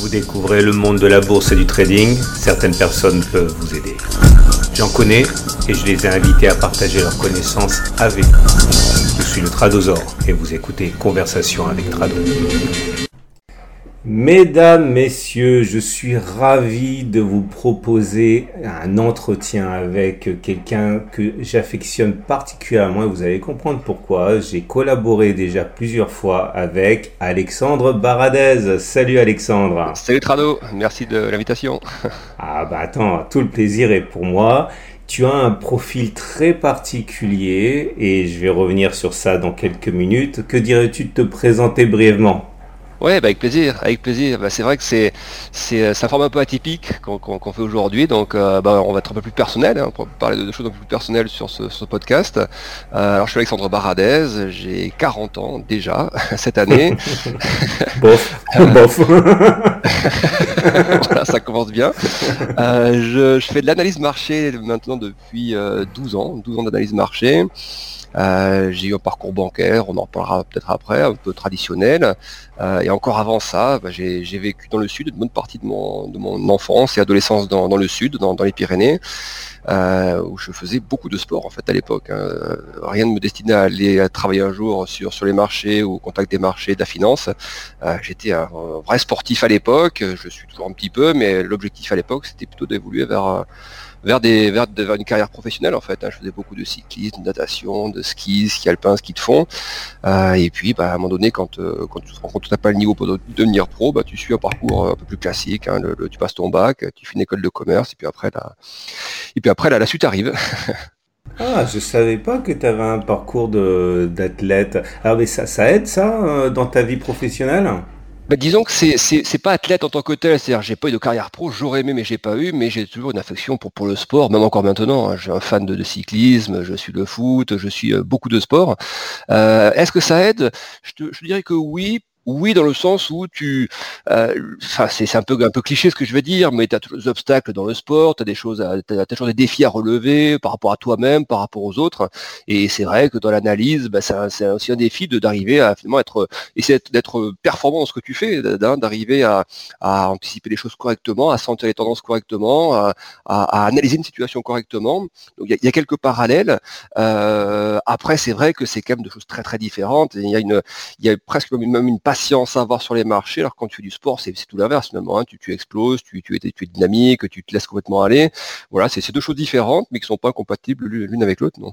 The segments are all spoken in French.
Vous découvrez le monde de la bourse et du trading. Certaines personnes peuvent vous aider. J'en connais et je les ai invités à partager leurs connaissances avec vous. Je suis le Tradosaure et vous écoutez Conversation avec Trado. Mesdames, Messieurs, je suis ravi de vous proposer un entretien avec quelqu'un que j'affectionne particulièrement et vous allez comprendre pourquoi. J'ai collaboré déjà plusieurs fois avec Alexandre Baradez. Salut Alexandre. Salut Trado, merci de l'invitation. Ah bah attends, tout le plaisir est pour moi. Tu as un profil très particulier et je vais revenir sur ça dans quelques minutes. Que dirais-tu de te présenter brièvement? Ouais, bah avec plaisir, avec plaisir. Bah, c'est vrai que c'est c'est euh, un format un peu atypique qu'on fait aujourd'hui, donc euh, bah, on va être un peu plus personnel, hein, pour parler de choses un peu plus personnelles sur ce, podcast. Euh, alors je suis Alexandre Baradez, j'ai 40 ans déjà cette année. bof, bof. voilà, ça commence bien. je, je, fais de l'analyse marché maintenant depuis 12 ans, 12 ans d'analyse marché. Euh, j'ai eu un parcours bancaire, on en parlera peut-être après, un peu traditionnel. Euh, et encore avant ça, bah, j'ai vécu dans le sud une bonne partie de mon, de mon enfance et adolescence dans, le sud, dans, les Pyrénées, euh, où je faisais beaucoup de sport en fait à l'époque. Hein. Rien ne me destinait à aller travailler un jour sur, sur les marchés ou au contact des marchés, de la finance. J'étais un, vrai sportif à l'époque, je suis toujours un petit peu, mais l'objectif à l'époque c'était plutôt d'évoluer vers vers, des, vers, une carrière professionnelle en fait. Hein. Je faisais beaucoup de cyclisme, de natation, de ski, ski alpin, ski de fond. Euh, et puis bah, à un moment donné, quand, euh, quand tu te rends compte que tu n'as pas le niveau pour devenir pro, bah, tu suis un parcours euh, un peu plus classique. Hein. tu passes ton bac, tu fais une école de commerce, et puis après, la, et puis après la suite arrive. Ah, je savais pas que tu avais un parcours d'athlète. Alors, mais ça, ça aide ça dans ta vie professionnelle? Bah, disons que c'est c'est pas athlète en tant que tel, c'est-à-dire j'ai pas eu de carrière pro, j'aurais aimé mais j'ai pas eu, mais j'ai toujours une affection pour pour le sport, même encore maintenant. Hein. Suis un fan de, cyclisme, je suis le foot, je suis euh, beaucoup de sport. Euh, Est-ce que ça aide? Je, te, je dirais que oui, oui, dans le sens où tu, euh, c'est un peu un peu cliché ce que je vais dire, mais tu as toujours des obstacles dans le sport, tu as des choses, à, toujours des défis à relever par rapport à toi-même, par rapport aux autres. Et c'est vrai que dans l'analyse, bah, c'est aussi un défi de d'arriver à finalement être, essayer d'être performant dans ce que tu fais, d'arriver à, à, anticiper les choses correctement, à sentir les tendances correctement, à, à, analyser une situation correctement. Donc il y, y, a quelques parallèles. Euh, après, c'est vrai que c'est quand même de choses très très différentes. Il y a une, il y a presque même une, même une science à avoir sur les marchés, alors quand tu fais du sport, c'est tout l'inverse finalement. Hein. Tu, exploses, tu, es, tu es dynamique, tu te laisses complètement aller. Voilà, c'est deux choses différentes, mais qui sont pas compatibles l'une avec l'autre, non.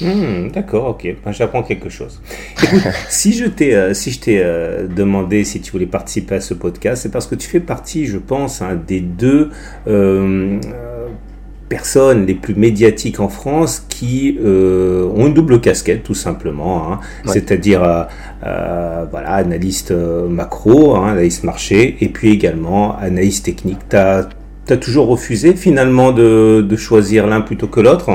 Hmm, d'accord, ok. J'apprends quelque chose. si je t'ai euh, si euh, demandé si tu voulais participer à ce podcast, c'est parce que tu fais partie, je pense, hein, des deux euh, personnes les plus médiatiques en France qui euh, ont une double casquette tout simplement, hein. c'est-à-dire euh, euh, voilà analyste macro, hein, analyste marché et puis également analyste technique. Tu as, toujours refusé finalement de, de choisir l'un plutôt que l'autre?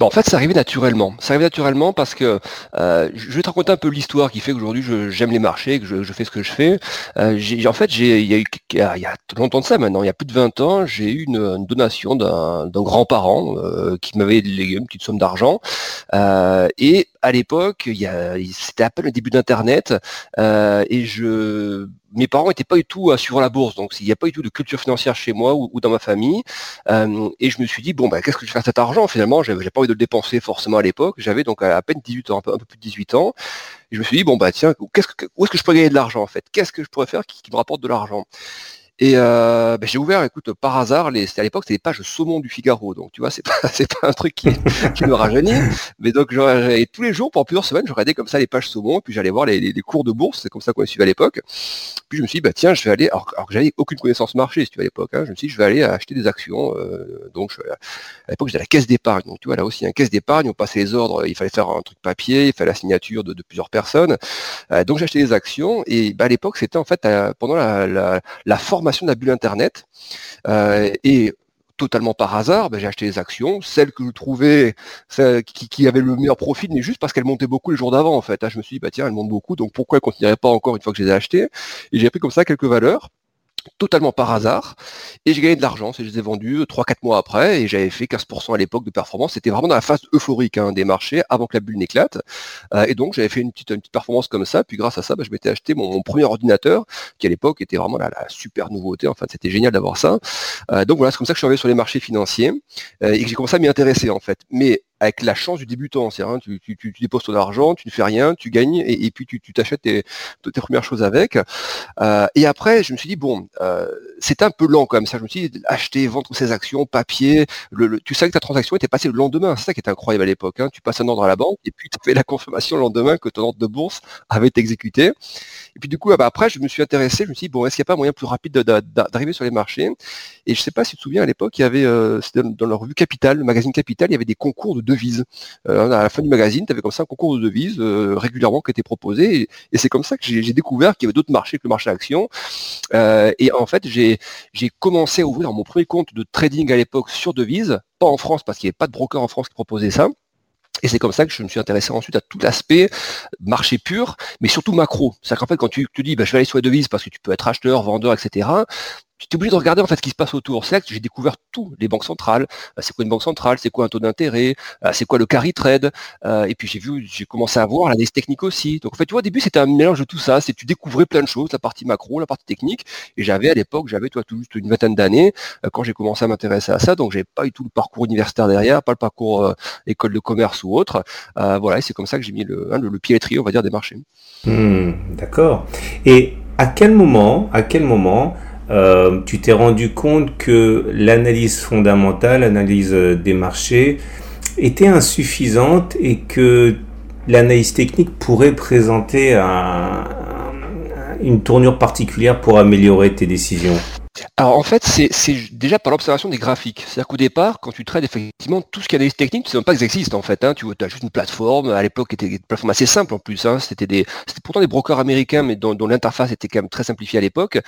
En fait, ça arrivait naturellement. Ça arrivait naturellement parce que euh, je vais te raconter un peu l'histoire qui fait qu'aujourd'hui j'aime les marchés, que je, fais ce que je fais. Euh, en fait, il y a y longtemps de ça maintenant, il y a plus de 20 ans, j'ai eu une, donation d'un, grand-parent euh, qui m'avait légué une petite somme d'argent. et à l'époque, il y a, c'était à peine le début d'Internet, et je mes parents n'étaient pas du tout sur la bourse, donc il n'y a pas du tout de culture financière chez moi ou, dans ma famille. Euh, et je me suis dit, bon, bah, qu'est-ce que je vais faire cet argent? Finalement, j'avais pas envie de le dépenser forcément à l'époque. J'avais donc à, peine 18 ans, un peu, plus de 18 ans. Et je me suis dit, bon, bah tiens, où est-ce que je pourrais gagner de l'argent en fait? Qu'est-ce que je pourrais faire qui me rapporte de l'argent? Et euh, ben, j'ai ouvert, écoute, par hasard, les, à l'époque, c'était les pages saumon du Figaro. Donc, tu vois, c'est pas, c'est pas un truc qui, qui me rajeunit. Mais donc, et tous les jours, pendant plusieurs semaines, je regardais comme ça les pages saumon, puis j'allais voir les, les, cours de bourse. C'est comme ça qu'on les suivait à l'époque. Puis je me suis dit, bah tiens, je vais aller, alors, que j'avais aucune connaissance marché, si tu veux, à l'époque. Hein, je me suis dit, je vais aller acheter des actions. Euh, donc, à l'époque, j'étais à la caisse d'épargne. Donc, tu vois, là aussi, une caisse d'épargne, on passait les ordres, il fallait faire un truc papier, il fallait la signature de, plusieurs personnes. Euh, donc, j'ai acheté des actions. Et bah, à l'époque, c'était en fait pendant la, la, la formation de la bulle Internet euh, et totalement par hasard, ben, j'ai acheté des actions, celles que je trouvais qui, avaient le meilleur profit, mais juste parce qu'elles montaient beaucoup les jours d'avant en fait. Hein, je me suis dit, bah tiens, elles montent beaucoup, donc pourquoi elles continueraient pas encore une fois que je les ai achetées? Et j'ai pris comme ça quelques valeurs. Totalement par hasard et j'ai gagné de l'argent. Je les ai vendus 3-4 mois après et j'avais fait 15% à l'époque de performance. C'était vraiment dans la phase euphorique hein, des marchés avant que la bulle n'éclate. Euh, et donc j'avais fait une petite, une petite performance comme ça. Puis grâce à ça, bah, je m'étais acheté mon, premier ordinateur qui à l'époque était vraiment la, super nouveauté. Enfin, c'était génial d'avoir ça. Euh, donc voilà, c'est comme ça que je suis arrivé sur les marchés financiers euh, et que j'ai commencé à m'y intéresser en fait. Mais avec la chance du débutant. C'est hein, tu, déposes ton argent, tu ne fais rien, tu gagnes et, puis tu t'achètes tes, premières choses avec. Euh, et après, je me suis dit bon, euh, c'est un peu lent quand même. Ça, je me suis dit acheter, vendre ses actions, papier. Le, tu savais que ta transaction était passée le lendemain. C'est ça qui était incroyable à l'époque. Hein. Tu passes un ordre à la banque et puis tu fais la confirmation le lendemain que ton ordre de bourse avait été exécuté. Et puis du coup, bah, après, je me suis intéressé. Je me suis dit bon, est-ce qu'il n'y a pas un moyen plus rapide d'arriver sur les marchés? Et je sais pas si tu te souviens à l'époque, il y avait euh, dans la revue Capital, le magazine Capital, il y avait des concours de devises. Euh, à la fin du magazine, tu avais comme ça un concours de devises euh, régulièrement qui était proposé. Et, c'est comme ça que j'ai découvert qu'il y avait d'autres marchés que le marché action. Euh, et en fait, j'ai commencé à ouvrir mon premier compte de trading à l'époque sur devises, pas en France parce qu'il n'y avait pas de broker en France qui proposait ça. Et c'est comme ça que je me suis intéressé ensuite à tout l'aspect marché pur, mais surtout macro. C'est-à-dire qu'en fait, quand tu te dis, bah, je vais aller sur les devises parce que tu peux être acheteur, vendeur, etc., tu es obligé de regarder en fait ce qui se passe autour. C'est que j'ai découvert tout, les banques centrales. Euh, c'est quoi une banque centrale? C'est quoi un taux d'intérêt? Euh, C'est quoi le carry trade? Euh, Et puis j'ai vu, j'ai commencé à voir l'analyse technique aussi. Donc en fait, tu vois, au début c'était un mélange de tout ça. C'est tu découvrais plein de choses, la partie macro, la partie technique. Et j'avais à l'époque, j'avais toi tout juste une vingtaine d'années quand j'ai commencé à m'intéresser à ça. Donc j'ai pas eu tout le parcours universitaire derrière, pas le parcours école de commerce ou autre. voilà, et c'est comme ça que j'ai mis le, hein, le, pied à on va dire, des marchés. Hmm, d'accord. Et à quel moment, à quel moment euh, tu t'es rendu compte que l'analyse fondamentale, l'analyse euh, des marchés était insuffisante et que l'analyse technique pourrait présenter une tournure particulière pour améliorer tes décisions? Alors en fait, c'est déjà par l'observation des graphiques. C'est-à-dire qu'au départ, quand tu trades effectivement tout ce qui est analyse technique, tu ne sais même pas que ça existe en fait. Hein. Tu as juste une plateforme. À l'époque, c'était une plateforme assez simple en plus. Hein. C'était pourtant des brokers américains, mais dont, l'interface était quand même très simplifiée à l'époque.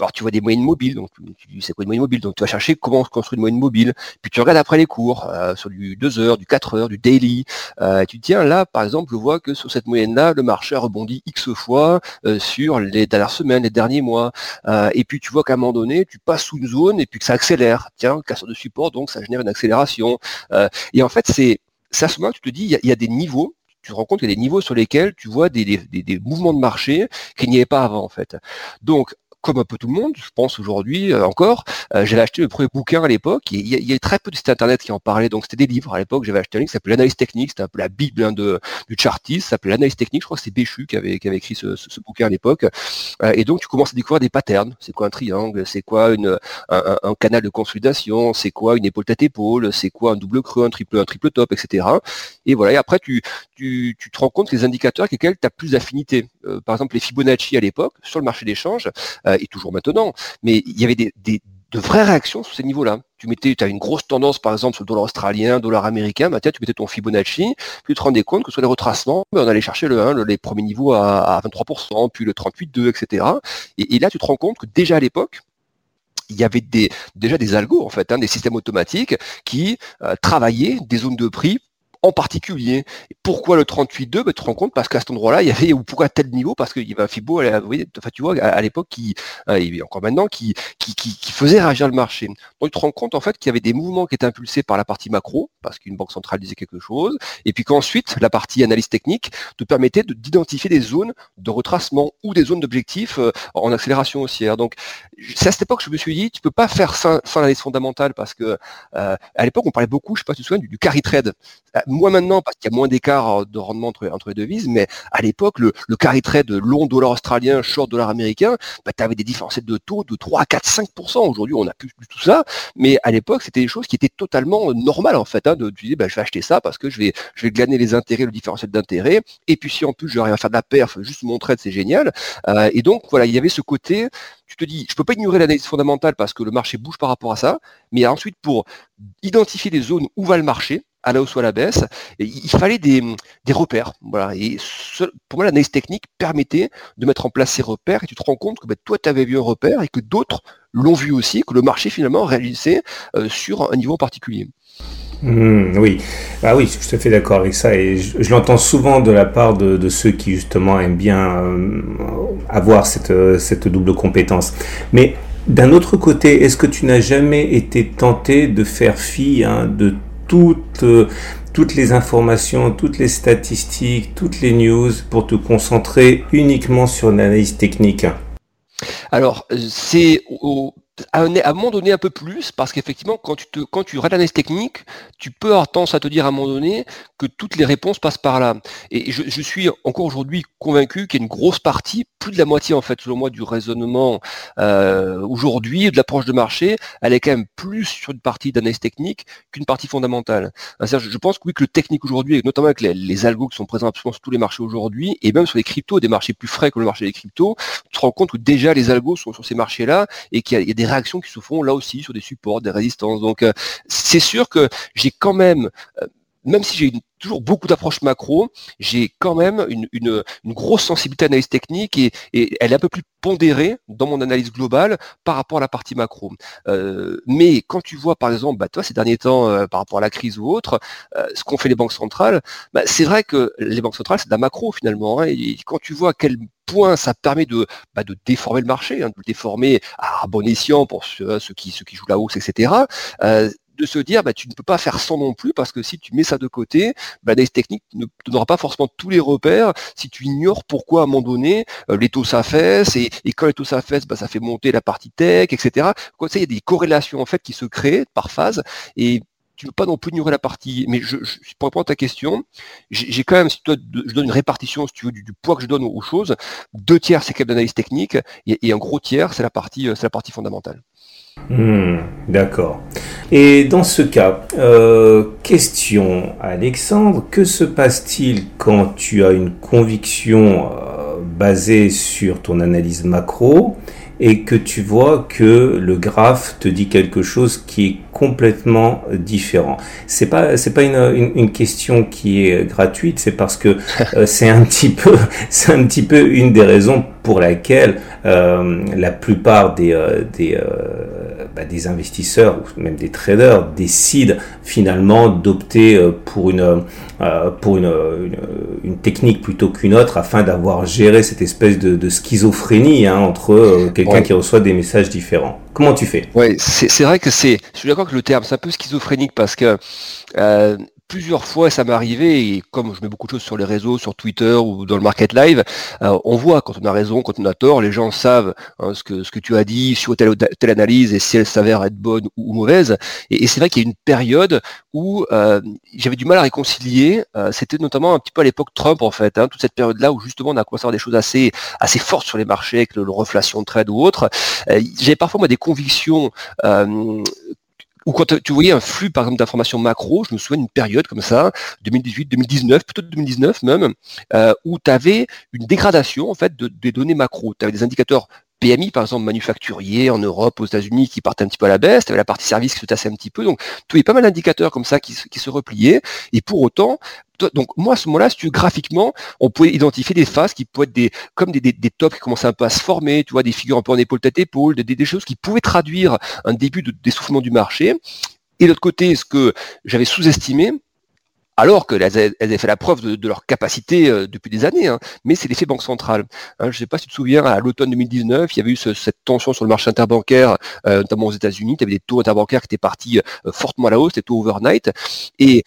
Alors tu vois des moyennes mobiles. Donc tu sais quoi une moyenne mobile? Donc tu vas chercher comment on construit une moyenne mobile. Puis tu regardes après les cours euh, sur du 2 heures, du 4 heures, du daily. Euh, tu te tiens là, par exemple, je vois que sur cette moyenne-là, le marché a rebondi x fois euh, sur les dernières semaines, les derniers mois. et puis tu vois qu'à un moment donné, tu passes sous une zone et puis que ça accélère. Tiens, casseur de support, donc ça génère une accélération. Euh, et en fait, c'est à ce moment tu te dis, il y, a, des niveaux tu te rends compte qu'il y a des niveaux sur lesquels tu vois des, des mouvements de marché qu'il n'y avait pas avant en fait. Comme un peu tout le monde, je pense aujourd'hui euh, encore, euh, j'avais acheté le premier bouquin à l'époque. Il y, a très peu de sites internet qui en parlaient, donc c'était des livres. À l'époque, j'avais acheté un livre qui s'appelait l'analyse technique, c'était un peu la bible hein, de, du chartiste, ça s'appelait l'analyse technique. Je crois que c'est Béchu qui avait, qui avait écrit ce, ce, bouquin à l'époque. Euh, et donc tu commences à découvrir des patterns. C'est quoi un triangle C'est quoi une, un, un, canal de consolidation C'est quoi une épaule tête épaule C'est quoi un double creux, un triple, un triple top, etc. Et voilà. Et après tu, tu, tu te rends compte que les indicateurs avec lesquels tu as plus d'affinité. par exemple les Fibonacci à l'époque sur le marché d'échange et toujours maintenant mais il y avait de vraies réactions sur ces niveaux-là. Tu mettais, tu as une grosse tendance, par exemple, sur le dollar australien, dollar américain, bah, tu mettais ton Fibonacci, puis tu te rendais compte que sur les retracements, bah, on allait chercher le, les premiers niveaux à, 23%, puis le 38,2, etc. Et, là, tu te rends compte que déjà à l'époque, il y avait déjà des algos, en fait, hein, des systèmes automatiques qui euh, travaillaient des zones de prix en particulier. pourquoi le 38.2 bah, Tu te rends compte parce qu'à cet endroit-là, il y avait, ou pourquoi tel niveau Parce qu'il y avait un Fibo, enfin, tu vois, à, l'époque, qui, euh, encore maintenant, qui, qui, qui, faisait réagir le marché. Donc tu te rends compte en fait qu'il y avait des mouvements qui étaient impulsés par la partie macro, parce qu'une banque centrale disait quelque chose, et puis qu'ensuite, la partie analyse technique te permettait d'identifier des zones de retracement ou des zones d'objectifs euh, en accélération haussière. Donc c'est à cette époque que je me suis dit, tu peux pas faire sans, l'analyse fondamentale, parce que euh, à l'époque, on parlait beaucoup, je sais pas si tu te souviens, du, du carry trade moins maintenant parce qu'il y a moins d'écart euh, de rendement entre, entre les devises, mais à l'époque, le, le carry trade long dollar australien, short dollar américain, bah, tu avais des différentiels de taux de 3 à 4, 5%. Aujourd'hui, on n'a plus du tout ça, mais à l'époque, c'était des choses qui étaient totalement normales en fait. Hein, de, bah, je vais acheter ça parce que je vais, je vais glaner les intérêts, le différentiel d'intérêt, et puis si en plus je vais rien faire de la perf, juste mon trade, c'est génial. Euh, et donc voilà, il y avait ce côté, tu te dis, je peux pas ignorer l'analyse fondamentale parce que le marché bouge par rapport à ça, mais ensuite pour identifier les zones où va le marché, à la hausse ou à la baisse. il fallait des, repères. Voilà. Et pour moi, l'analyse technique permettait de mettre en place ces repères et tu te rends compte que bah, toi, tu avais vu un repère et que d'autres l'ont vu aussi, que le marché finalement réalisait euh, sur un niveau particulier. Mmh, oui, ah oui, je suis tout à fait d'accord avec ça et je, l'entends souvent de la part de, ceux qui justement aiment bien euh, avoir cette, cette double compétence. Mais d'un autre côté, est-ce que tu n'as jamais été tenté de faire fi hein, de toutes, euh, toutes les informations, toutes les statistiques, toutes les news pour te concentrer uniquement sur l'analyse technique. Alors, c'est à un, moment donné un peu plus, parce qu'effectivement, quand tu te, quand tu l'analyse technique, tu peux avoir tendance à te dire à un moment donné que toutes les réponses passent par là. Et je, je suis encore aujourd'hui convaincu qu'il y a une grosse partie, plus de la moitié en fait, selon moi, du raisonnement euh, aujourd'hui, de l'approche de marché, elle est quand même plus sur une partie d'analyse technique qu'une partie fondamentale. Je, je pense que oui, que le technique aujourd'hui, notamment avec les, algos qui sont présents absolument sur tous les marchés aujourd'hui, et même sur les cryptos, des marchés plus frais que le marché des cryptos, tu te rends compte que déjà les algos sont sur ces marchés-là et qu'il y, a des réactions qui se font là aussi sur des supports, des résistances. Donc euh, c'est sûr que j'ai quand même euh, même si j'ai toujours beaucoup d'approches macro, j'ai quand même une, grosse sensibilité à l'analyse technique et, elle est un peu plus pondérée dans mon analyse globale par rapport à la partie macro. Euh, mais quand tu vois par exemple, bah, toi ces derniers temps euh, par rapport à la crise ou autre, euh, ce qu'ont fait les banques centrales, bah, c'est vrai que les banques centrales c'est de la macro finalement. Hein, et quand tu vois à quel point ça permet de, bah, de déformer le marché, hein, de le déformer à bon escient pour qui, ceux qui jouent la hausse, etc. Euh, de se dire bah, tu ne peux pas faire sans non plus parce que si tu mets ça de côté, bah, l'analyse technique ne te donnera pas forcément tous les repères si tu ignores pourquoi à un moment donné euh, les taux s'affaissent et, quand les taux s'affaissent, bah, ça fait monter la partie tech, etc. Comme ça, il y a des corrélations en fait qui se créent par phase et tu ne peux pas non plus ignorer la partie. Mais je, je, pour répondre à ta question, j'ai quand même, si toi, je donne une répartition, si tu veux, du, poids que je donne aux, choses. Deux tiers, c'est quand même d'analyse technique, et, et, un gros tiers, c'est la partie, c'est la partie fondamentale. Hmm, D'accord. Et dans ce cas, euh, question Alexandre, que se passe-t-il quand tu as une conviction euh, basée sur ton analyse macro et que tu vois que le graphe te dit quelque chose qui est complètement différent? C'est pas c'est pas une, une, question qui est gratuite, c'est parce que euh, c'est un petit peu c'est un petit peu une des raisons pour laquelle euh, la plupart des euh, des euh, bah, des investisseurs ou même des traders décident finalement d'opter euh, pour une euh, pour une, une, une, technique plutôt qu'une autre afin d'avoir géré cette espèce de, de schizophrénie hein, entre quelqu'un ouais. qui reçoit des messages différents. Comment tu fais? Oui, c'est vrai que c'est, je suis d'accord que le terme, c'est un peu schizophrénique parce que euh, plusieurs fois, ça m'est arrivé, et comme je mets beaucoup de choses sur les réseaux, sur Twitter ou dans le market live, euh, on voit quand on a raison, quand on a tort, les gens savent hein, ce, que, ce que tu as dit sur telle, telle analyse et si elle s'avère être bonne ou, mauvaise. Et, c'est vrai qu'il y a une période où euh, j'avais du mal à réconcilier. Euh, C'était notamment un petit peu à l'époque Trump, en fait, hein, toute cette période-là où justement on a commencé à avoir des choses assez, assez fortes sur les marchés, avec le, le reflation de trade ou autre. Euh, j'avais parfois moi des convictions euh, ou quand tu voyais un flux, par exemple, d'informations macro, je me souviens d'une période comme ça, 2018, 2019, plutôt 2019 même, euh, où tu avais une dégradation en fait de, des données macro. Tu avais des indicateurs PMI, par exemple, manufacturiers en Europe, aux États-Unis, qui partaient un petit peu à la baisse, tu avais la partie service qui se tassait un petit peu, donc tu avais pas mal d'indicateurs comme ça qui, qui, se repliaient, et pour autant, donc moi à ce moment-là, si tu graphiquement, on pouvait identifier des phases qui pouvaient être des comme des, des, des, tops qui commençaient un peu à se former, tu vois, des figures un peu en épaule tête épaule, des, des, choses qui pouvaient traduire un début de d'essoufflement du marché. Et de l'autre côté, ce que j'avais sous-estimé, alors qu'elles avaient fait la preuve de, leur capacité euh, depuis des années, hein. mais c'est l'effet banque centrale. Hein, je ne sais pas si tu te souviens, à l'automne 2019, il y avait eu ce, cette tension sur le marché interbancaire, euh, notamment aux États-Unis, tu avais des taux interbancaires qui étaient partis euh, fortement à la hausse, des taux overnight, et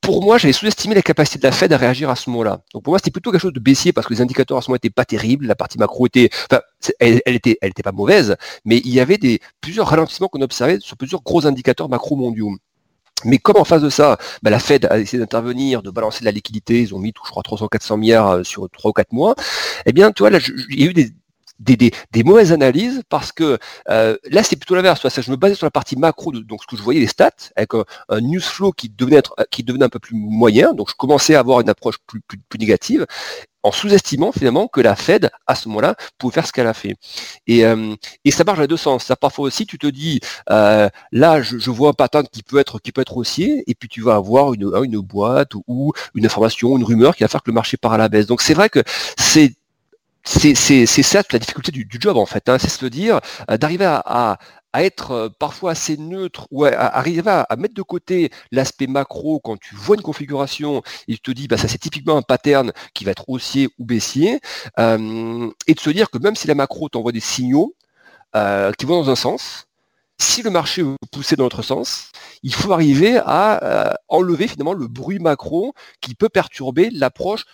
pour moi, j'avais sous-estimé la capacité de la Fed à réagir à ce moment-là. Donc pour moi, c'était plutôt quelque chose de baissier parce que les indicateurs à ce moment n'étaient pas terribles. La partie macro était, enfin, elle, elle, était, elle était pas mauvaise, mais il y avait plusieurs ralentissements qu'on observait sur plusieurs gros indicateurs macro mondiaux. Mais comme en face de ça, bah, la Fed a essayé d'intervenir, de balancer de la liquidité, ils ont mis, je crois, 300-400 milliards euh, sur 3 ou 4 mois, eh bien, tu vois, là, il y a eu des, des, mauvaises analyses parce que euh, là c'est plutôt l'inverse. Je me basais sur la partie macro, de, donc ce que je voyais les stats avec un, un news flow qui devenait être, qui devenait un peu plus moyen. Donc je commençais à avoir une approche plus, négative en sous-estimant finalement que la Fed, à ce moment-là, pouvait faire ce qu'elle a fait. Et, euh, ça marche dans deux sens. Ça, parfois aussi, tu te dis, euh, là, je, vois un pattern qui peut être qui peut être haussier, et puis tu vas avoir une, une boîte ou une information, une rumeur qui va faire que le marché part à la baisse. Donc c'est vrai que c'est c'est ça la difficulté du, job en fait, hein, c'est se dire euh, d'arriver à, être euh, parfois assez neutre ou à, à arriver à, mettre de côté l'aspect macro quand tu vois une configuration et tu te dis bah ça c'est typiquement un pattern qui va être haussier ou baissier euh, et de se dire que même si la macro t'envoie des signaux qui vont dans un sens. Si le marché veut pousser dans l'autre sens, il faut arriver à enlever finalement le bruit macro qui peut perturber l'approche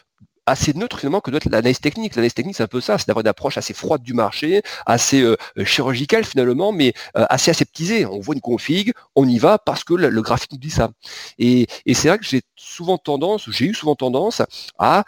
assez neutre finalement que doit être l'analyse technique. L'analyse technique, c'est un peu ça, c'est d'avoir une approche assez froide du marché, assez euh, chirurgicale finalement, mais euh, assez aseptisée. On voit une config, on y va parce que le, graphique nous dit ça. Et, c'est vrai que j'ai souvent tendance, j'ai eu souvent tendance à,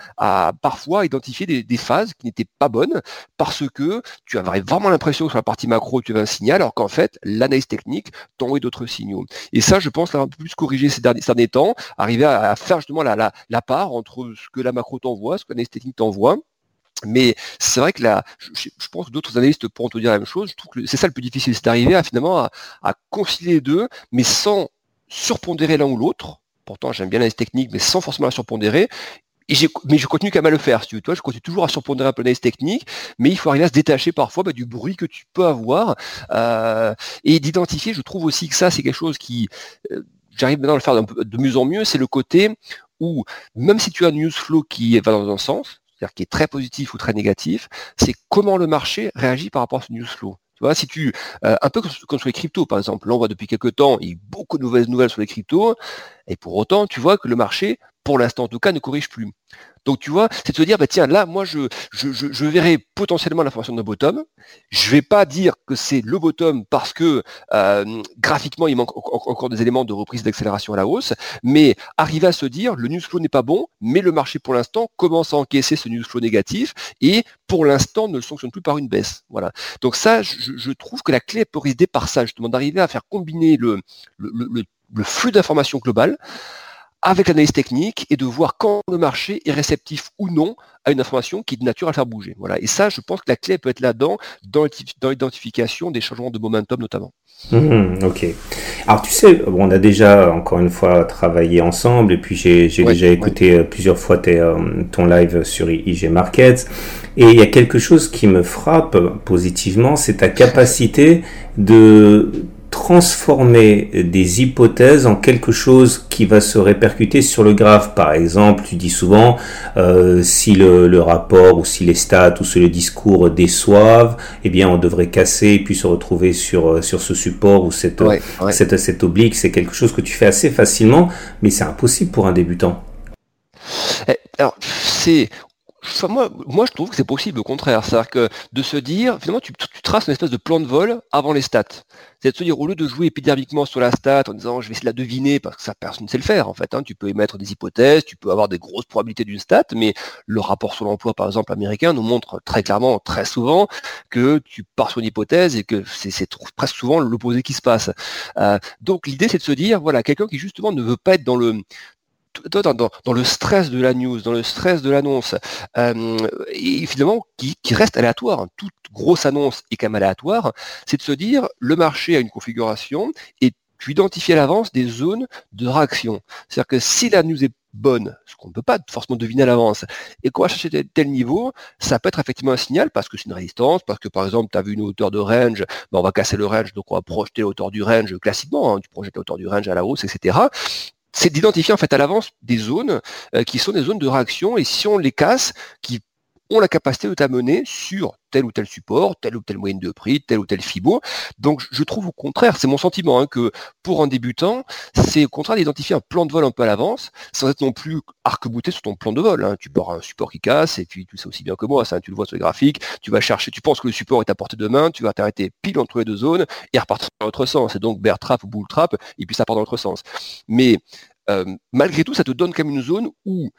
parfois identifier des, phases qui n'étaient pas bonnes parce que tu avais vraiment l'impression que sur la partie macro, tu avais un signal, alors qu'en fait, l'analyse technique t'envoie d'autres signaux. Et ça, je pense l'avoir un peu plus corrigé ces derniers, temps, arriver à, faire justement la part entre ce que la macro t'envoie ce qu'un esthétique t'envoie. Mais c'est vrai que là, je, pense que d'autres analystes pourront te dire la même chose. C'est ça le plus difficile, c'est d'arriver à finalement à, concilier les deux, mais sans surpondérer l'un ou l'autre. Pourtant, j'aime bien l'analyse technique, mais sans forcément la surpondérer. Et mais je continue quand même à le faire, si tu veux. Toi, je continue toujours à surpondérer un peu l'analyse technique, mais il faut arriver à se détacher parfois bah, du bruit que tu peux avoir euh, et d'identifier. Je trouve aussi que ça, c'est quelque chose qui euh, j'arrive maintenant à le faire de mieux en mieux, c'est le côté où même si tu as un news flow qui va dans un sens, c'est-à-dire qui est très positif ou très négatif, c'est comment le marché réagit par rapport à ce news flow. Tu si tu, euh, un peu comme sur les cryptos, par exemple, là on voit depuis quelques temps, il y a beaucoup de nouvelles nouvelles sur les cryptos, et pour autant, tu vois que le marché, pour l'instant en tout cas, ne corrige plus. Donc tu vois, c'est de se dire, bah, tiens, là, moi, je, je, je, verrai potentiellement la formation d'un bottom. Je vais pas dire que c'est le bottom parce que euh, graphiquement, il manque encore des éléments de reprise d'accélération à la hausse, mais arriver à se dire, le news flow n'est pas bon, mais le marché pour l'instant commence à encaisser ce news flow négatif et pour l'instant ne le sanctionne plus par une baisse. Voilà. Donc ça, je, trouve que la clé peut résider par ça, justement, d'arriver à faire combiner le flux d'informations global avec l'analyse technique et de voir quand le marché est réceptif ou non à une information qui est de nature à faire bouger. Voilà. Et ça, je pense que la clé peut être là-dedans, dans l'identification des changements de momentum notamment. Mmh, ok. Alors tu sais, on a déjà encore une fois travaillé ensemble et puis j'ai déjà écouté euh, plusieurs fois tes, euh, ton live sur IG Markets et il y a quelque chose qui me frappe positivement, c'est ta capacité de transformer des hypothèses en quelque chose qui va se répercuter sur le graphe. Par exemple, tu dis souvent euh, si le, rapport ou si les stats ou si le discours déçoivent, eh bien on devrait casser et puis se retrouver sur euh, sur ce support ou cette cette, cette oblique. C'est quelque chose que tu fais assez facilement, mais c'est impossible pour un débutant. Eh, alors, c'est moi, moi, je trouve que c'est possible, au contraire. C'est-à-dire que de se dire, finalement, tu, traces une espèce de plan de vol avant les stats. C'est de se dire, au lieu de jouer épidermiquement sur la stat en disant, je vais essayer la deviner, parce que ça, personne ne sait le faire, en fait. Hein. Tu peux émettre des hypothèses, tu peux avoir des grosses probabilités d'une stat, mais le rapport sur l'emploi, par exemple, américain, nous montre très clairement, très souvent, que tu pars sur une hypothèse et que c'est presque souvent l'opposé qui se passe. Euh, donc, l'idée, c'est de se dire, voilà, quelqu'un qui, justement, ne veut pas être dans le, dans, le stress de la news, dans le stress de l'annonce, euh, et finalement qui, reste aléatoire. Hein. Toute grosse annonce est quand même aléatoire, c'est de se dire le marché a une configuration et tu identifies à l'avance des zones de réaction. C'est-à-dire que si la news est bonne, ce qu'on ne peut pas forcément deviner à l'avance, et qu'on va chercher tel, niveau, ça peut être effectivement un signal parce que c'est une résistance, parce que par exemple, tu as vu une hauteur de range, ben on va casser le range, donc on va projeter la hauteur du range classiquement, hein, tu projettes la hauteur du range à la hausse, etc c'est d'identifier en fait à l'avance des zones euh, qui sont des zones de réaction. Et si on les casse, qui ont la capacité de t'amener sur tel ou tel support, telle ou telle moyenne de prix, tel ou tel FIBO. Donc je trouve au contraire, c'est mon sentiment, hein, que pour un débutant, c'est au contraire d'identifier un plan de vol un peu à l'avance, sans être non plus arc-bouté sur ton plan de vol. Hein. Tu pars un support qui casse, et puis tu sais aussi bien que moi, ça, tu le vois sur le graphique, tu vas chercher, tu penses que le support est à portée de main, tu vas t'arrêter pile entre les deux zones et repartir dans l'autre sens. Et donc bear trap ou bull trap, et puis ça part dans l'autre sens. Mais euh, malgré tout, ça te donne quand même une zone où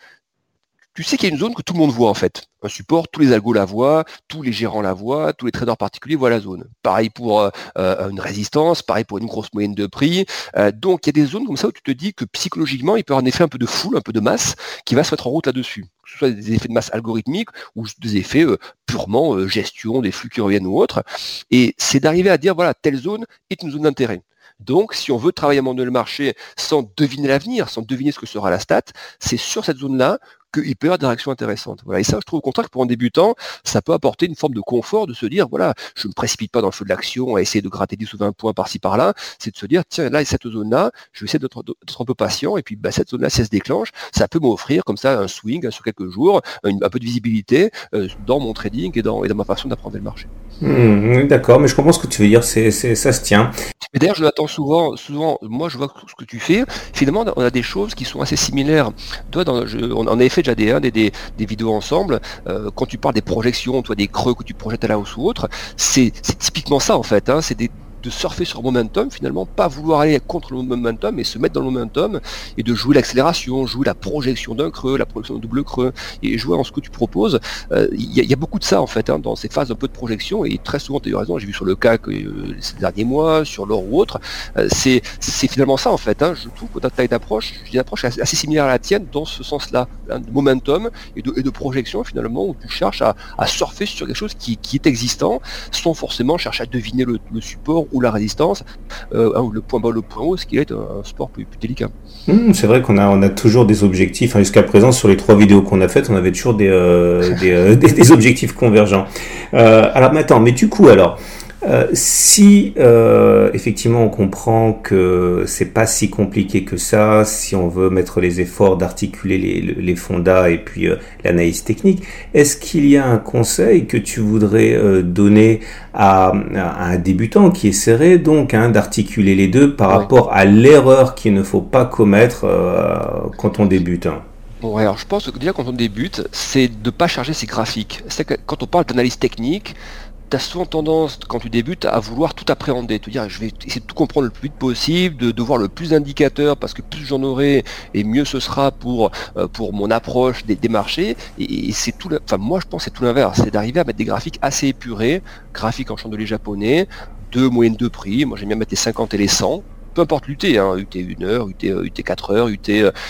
tu sais qu'il y a une zone que tout le monde voit en fait. Un support, tous les algos la voient, tous les gérants la voient, tous les traders particuliers voient la zone. Pareil pour euh, euh, une résistance, pareil pour une grosse moyenne de prix. donc il y a des zones comme ça où tu te dis que psychologiquement, il peut y avoir un effet un peu de foule, un peu de masse qui va se mettre en route là-dessus. Que ce soit des effets de masse algorithmiques ou des effets purement gestion des flux qui reviennent ou autres. Et c'est d'arriver à dire, voilà, telle zone est une zone d'intérêt. Donc, si on veut travailler à le marché sans deviner l'avenir, sans deviner ce que sera la stat, c'est sur cette zone-là qu'il peut y avoir des réactions intéressantes. Voilà. Et ça, je trouve au contraire que pour un débutant, ça peut apporter une forme de confort de se dire, voilà, je ne me précipite pas dans le feu de l'action à essayer de gratter 10 ou 20 points par-ci par-là, c'est de se dire, tiens, là, cette zone-là, je vais essayer d'être un peu patient, et puis bah, cette zone-là, si elle se déclenche, ça peut m'offrir comme ça un swing sur quelques jours, un peu de visibilité euh, dans mon trading et dans, et dans ma façon d'apprendre le marché. Hmm, d'accord, mais je comprends ce que tu veux dire, c'est, ça se tient. D'ailleurs, je l'attends souvent, souvent, moi je vois ce que tu fais, finalement on a des choses qui sont assez similaires. Toi, dans, on, avait déjà des, des, des, vidéos ensemble, euh, quand tu parles des projections, toi des creux que tu projettes à la hausse ou autre, c'est, typiquement ça en fait, hein, c'est des de surfer sur momentum, finalement, pas vouloir aller contre le momentum, mais se mettre dans le momentum et de jouer l'accélération, jouer la projection d'un creux, la projection d'un double creux, et jouer en ce que tu proposes. Euh, il y, a beaucoup de ça en fait hein, dans ces phases un peu de projection, et très souvent, tu as eu raison, j'ai vu sur le CAC euh, ces derniers mois, sur l'or ou autre, euh, c'est finalement ça en fait. Hein. je trouve que ta taille d'approche, une approche assez, similaire à la tienne dans ce sens-là, hein, de momentum et de, projection finalement, où tu cherches à, surfer sur quelque chose qui, est existant, sans forcément chercher à deviner le, le support ou la résistance, euh, hein, le point bas, le point haut, ce qui est un, sport plus, délicat. Hmm, c'est vrai qu'on a, on a toujours des objectifs. Jusqu'à présent, sur les trois vidéos qu'on a faites, on avait toujours des, euh, euh, des, des, objectifs convergents. alors maintenant, mais du coup, alors, euh, si euh, effectivement on comprend que c'est pas si compliqué que ça, si on veut mettre les efforts d'articuler les, les, fondas et puis euh, l'analyse technique, est-ce qu'il y a un conseil que tu voudrais donner à, un débutant qui essaierait donc hein, d'articuler les deux par rapport à l'erreur qu'il ne faut pas commettre quand on débute hein? Bon, alors je pense que déjà quand on débute, c'est de ne pas charger ses graphiques. C'est que quand on parle d'analyse technique, tu as souvent tendance, quand tu débutes, à vouloir tout appréhender, te dire je vais essayer de tout comprendre le plus vite possible, de, voir le plus d'indicateurs, parce que plus j'en aurai, et mieux ce sera pour, euh, pour mon approche des, marchés. Et, c'est tout, enfin moi je pense c'est tout l'inverse, c'est d'arriver à mettre des graphiques assez épurés, graphiques en chandelier japonais, deux moyennes de prix, moi j'aime bien mettre les 50 et les 100, peu importe l'UT, hein, UT 1 heure, UT, UT 4 heures, UT,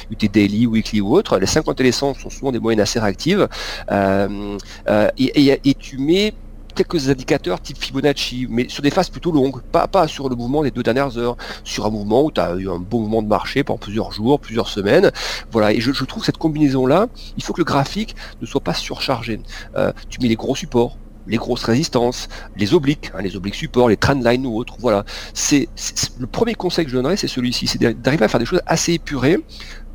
UT daily, weekly ou autre, les 50 et les 100 sont souvent des moyennes assez réactives, euh, euh, et, tu mets quelques indicateurs type Fibonacci, mais sur des phases plutôt longues, pas, pas sur le mouvement des deux dernières heures, sur un mouvement où tu as eu un bon mouvement de marché pendant plusieurs jours, plusieurs semaines. Voilà, et je, trouve cette combinaison-là, il faut que le graphique ne soit pas surchargé. Euh, tu mets les gros supports, les grosses résistances, les obliques, hein, les obliques supports, les trendlines ou autres. Voilà. C'est le premier conseil que je donnerais, c'est celui-ci, c'est d'arriver à faire des choses assez épurées,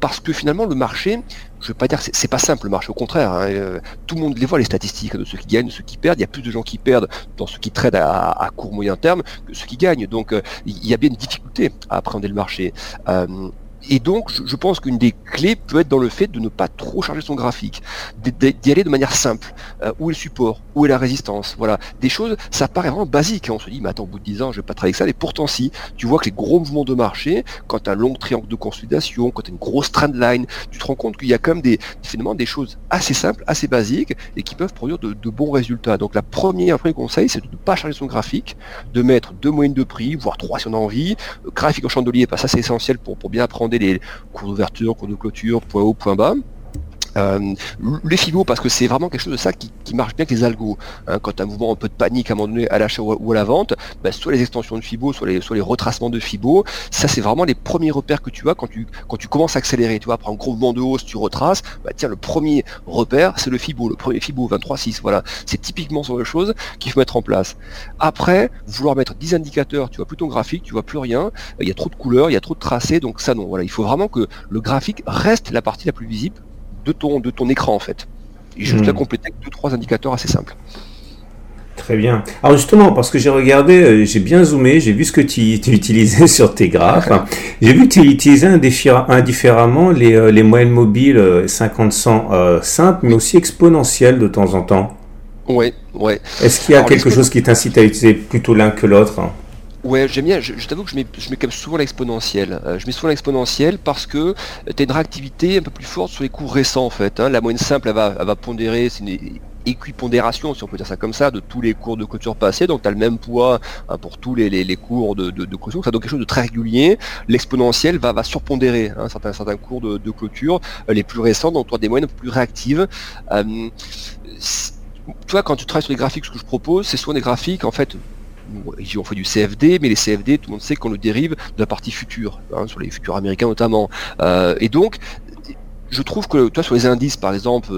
parce que finalement le marché, je ne veux pas dire que c'est pas simple le marché, au contraire, hein, euh, tout le monde les voit les statistiques de ceux qui gagnent, de ceux qui perdent, il y a plus de gens qui perdent dans ceux qui traitent à, court moyen terme que ceux qui gagnent, donc euh, il y a bien une difficulté à appréhender le marché. Euh, et donc, je, pense qu'une des clés peut être dans le fait de ne pas trop charger son graphique, d'y aller de manière simple. Euh, où est le support Où est la résistance Voilà. Des choses, ça paraît vraiment basique. Hein. On se dit, mais attends, au bout de 10 ans, je vais pas travailler avec ça. Et pourtant, si, tu vois que les gros mouvements de marché, quand tu as un long triangle de consolidation, quand tu as une grosse trend line, tu te rends compte qu'il y a quand même des, finalement, des choses assez simples, assez basiques, et qui peuvent produire de, bons résultats. Donc, la première, premier conseil, c'est de ne pas charger son graphique, de mettre deux moyennes de prix, voire trois si on a envie. graphique en chandelier, ça c'est essentiel pour bien apprendre les cours d'ouverture, cours de clôture, point haut, point bas. Euh, les fibos, parce que c'est vraiment quelque chose de ça qui, marche bien avec les algos. Hein. quand as un mouvement un peu de panique à un moment donné à l'achat ou à la vente, bah, soit les extensions de fibos, soit les, retracements de fibos, ça c'est vraiment les premiers repères que tu as quand tu, quand tu commences à accélérer. Tu vois, après un gros mouvement de hausse, tu retraces, bah, tiens, le premier repère, c'est le fibo, le premier fibo 23.6. Voilà, c'est typiquement sur les choses qu'il faut mettre en place. Après, vouloir mettre 10 indicateurs, tu vois plus ton graphique, tu vois plus rien, il y a trop de couleurs, il y a trop de tracés, donc ça non. Voilà, il faut vraiment que le graphique reste la partie la plus visible de ton, de ton écran en fait. Et juste hmm. à compléter avec deux trois indicateurs assez simples. Très bien. Alors justement, parce que j'ai regardé, euh, j'ai bien zoomé, j'ai vu ce que tu, utilisais sur tes graphes. j'ai vu que tu utilisais indifféremment les, euh, les moyennes mobiles 50-100 euh, simples, mais aussi exponentielles de temps en temps. Oui, ouais. Est-ce qu'il y a quelque chose qui t'incite à utiliser plutôt l'un que l'autre Ouais, j'aime bien. Je, t'avoue que je mets, je mets quand même souvent l'exponentiel. Euh, je mets souvent l'exponentiel parce que tu as une réactivité un peu plus forte sur les cours récents en fait. Hein. La moyenne simple, elle va, elle va pondérer, c'est une équipondération, si on peut dire ça comme ça, de tous les cours de clôture passés. Donc tu as le même poids hein, pour tous les, les, cours de, de, de clôture. Ça donc quelque chose de très régulier. L'exponentiel va, va surpondérer hein, certains, certains cours de, clôture, euh, les plus récents, donc as des moyennes plus réactives. Euh, tu vois, quand tu travailles sur les graphiques, ce que je propose, c'est souvent des graphiques, en fait, ici on fait du CFD, mais les CFD, tout le monde sait qu'on le dérive de la partie future, hein, sur les futurs américains notamment. Euh, et donc, je trouve que toi sur les indices par exemple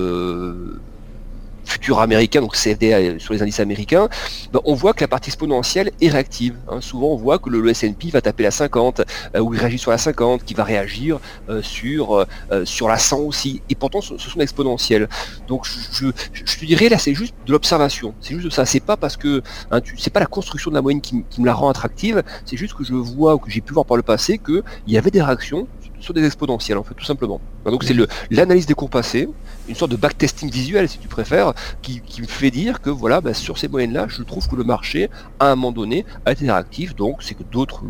futur américain, donc CFD euh, sur les indices américains, ben, on voit que la partie exponentielle est réactive. Hein. Souvent, on voit que le, S&P va taper la 50, euh, ou il réagit sur la 50, qui va réagir euh, sur, sur la 100 aussi. Et pourtant, ce, sont exponentielles. Donc, je, je, te dirais, là, c'est juste de l'observation. C'est juste ça. C'est pas parce que, hein, c'est pas la construction de la moyenne qui, me la rend attractive, c'est juste que je vois, ou que j'ai pu voir par le passé, qu'il y avait des réactions sur des exponentielles, en fait, tout simplement. Donc c'est l'analyse des cours passés, une sorte de backtesting visuel, si tu préfères, qui, me fait dire que voilà, bah, sur ces moyennes-là, je trouve que le marché, à un moment donné, a été réactif. Donc c'est que d'autres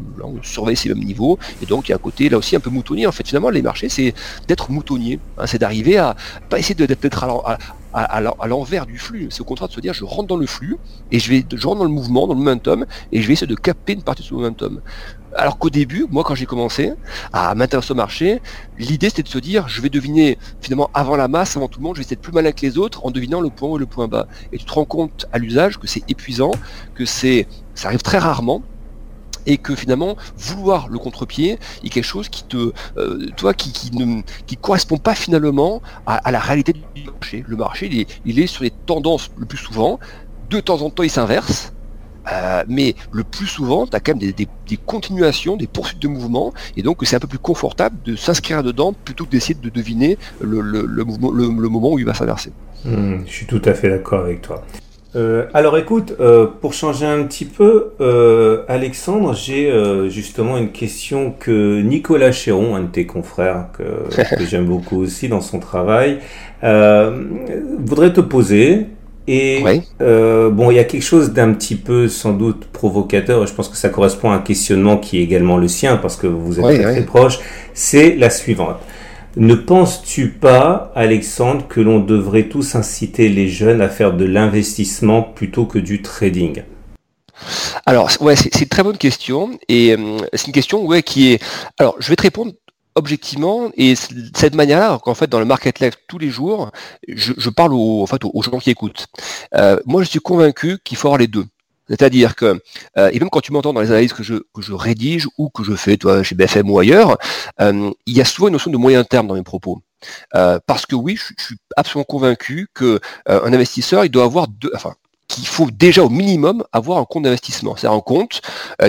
surveillent ces mêmes niveaux. Et donc il y a un côté là aussi un peu moutonnier. En fait, finalement, les marchés, c'est d'être moutonnier. Hein, c'est d'arriver à pas essayer d'être à, à, l'envers du flux. C'est au contraire de se dire je rentre dans le flux et je vais je rentre dans le mouvement, dans le momentum, et je vais essayer de capter une partie de ce momentum. Alors qu'au début, moi quand j'ai commencé à m'intéresser au marché, l'idée c'était de se dire je vais deviner finalement avant la masse, avant tout le monde, je vais essayer plus malin que les autres en devinant le point haut et le point bas. Et tu te rends compte à l'usage que c'est épuisant, que c'est ça arrive très rarement et que finalement vouloir le contre-pied est quelque chose qui te euh, toi qui, ne qui correspond pas finalement à, la réalité du marché. Le marché il est sur les tendances le plus souvent, de temps en temps il s'inverse, euh, mais le plus souvent, tu as quand même des, continuations, des poursuites de mouvement, et donc c'est un peu plus confortable de s'inscrire dedans plutôt que d'essayer de deviner le, mouvement, le, moment où il va s'inverser. Hmm, je suis tout à fait d'accord avec toi. Euh, alors écoute, euh, pour changer un petit peu, Alexandre, j'ai justement une question que Nicolas Chéron, un de tes confrères que, que j'aime beaucoup aussi dans son travail, voudrait te poser. Et euh, bon, il y a quelque chose d'un petit peu sans doute provocateur, je pense que ça correspond à un questionnement qui est également le sien, parce que vous êtes très, très proche, c'est la suivante. Ne penses-tu pas, Alexandre, que l'on devrait tous inciter les jeunes à faire de l'investissement plutôt que du trading? Alors, ouais, c'est une très bonne question et euh, c'est une question ouais, qui est. Alors, je vais te répondre objectivement, et cette manière-là, qu'en fait dans le market life tous les jours, je, parle aux, en fait, aux gens qui écoutent. Euh, moi, je suis convaincu qu'il faut avoir les deux. C'est-à-dire que, euh, et même quand tu m'entends dans les analyses que je, que je rédige ou que je fais, toi, chez BFM ou ailleurs, euh, il y a souvent une notion de moyen terme dans mes propos. parce que oui, je, suis absolument convaincu que un investisseur, il doit avoir deux, enfin, qu'il faut déjà au minimum avoir un compte d'investissement. C'est un compte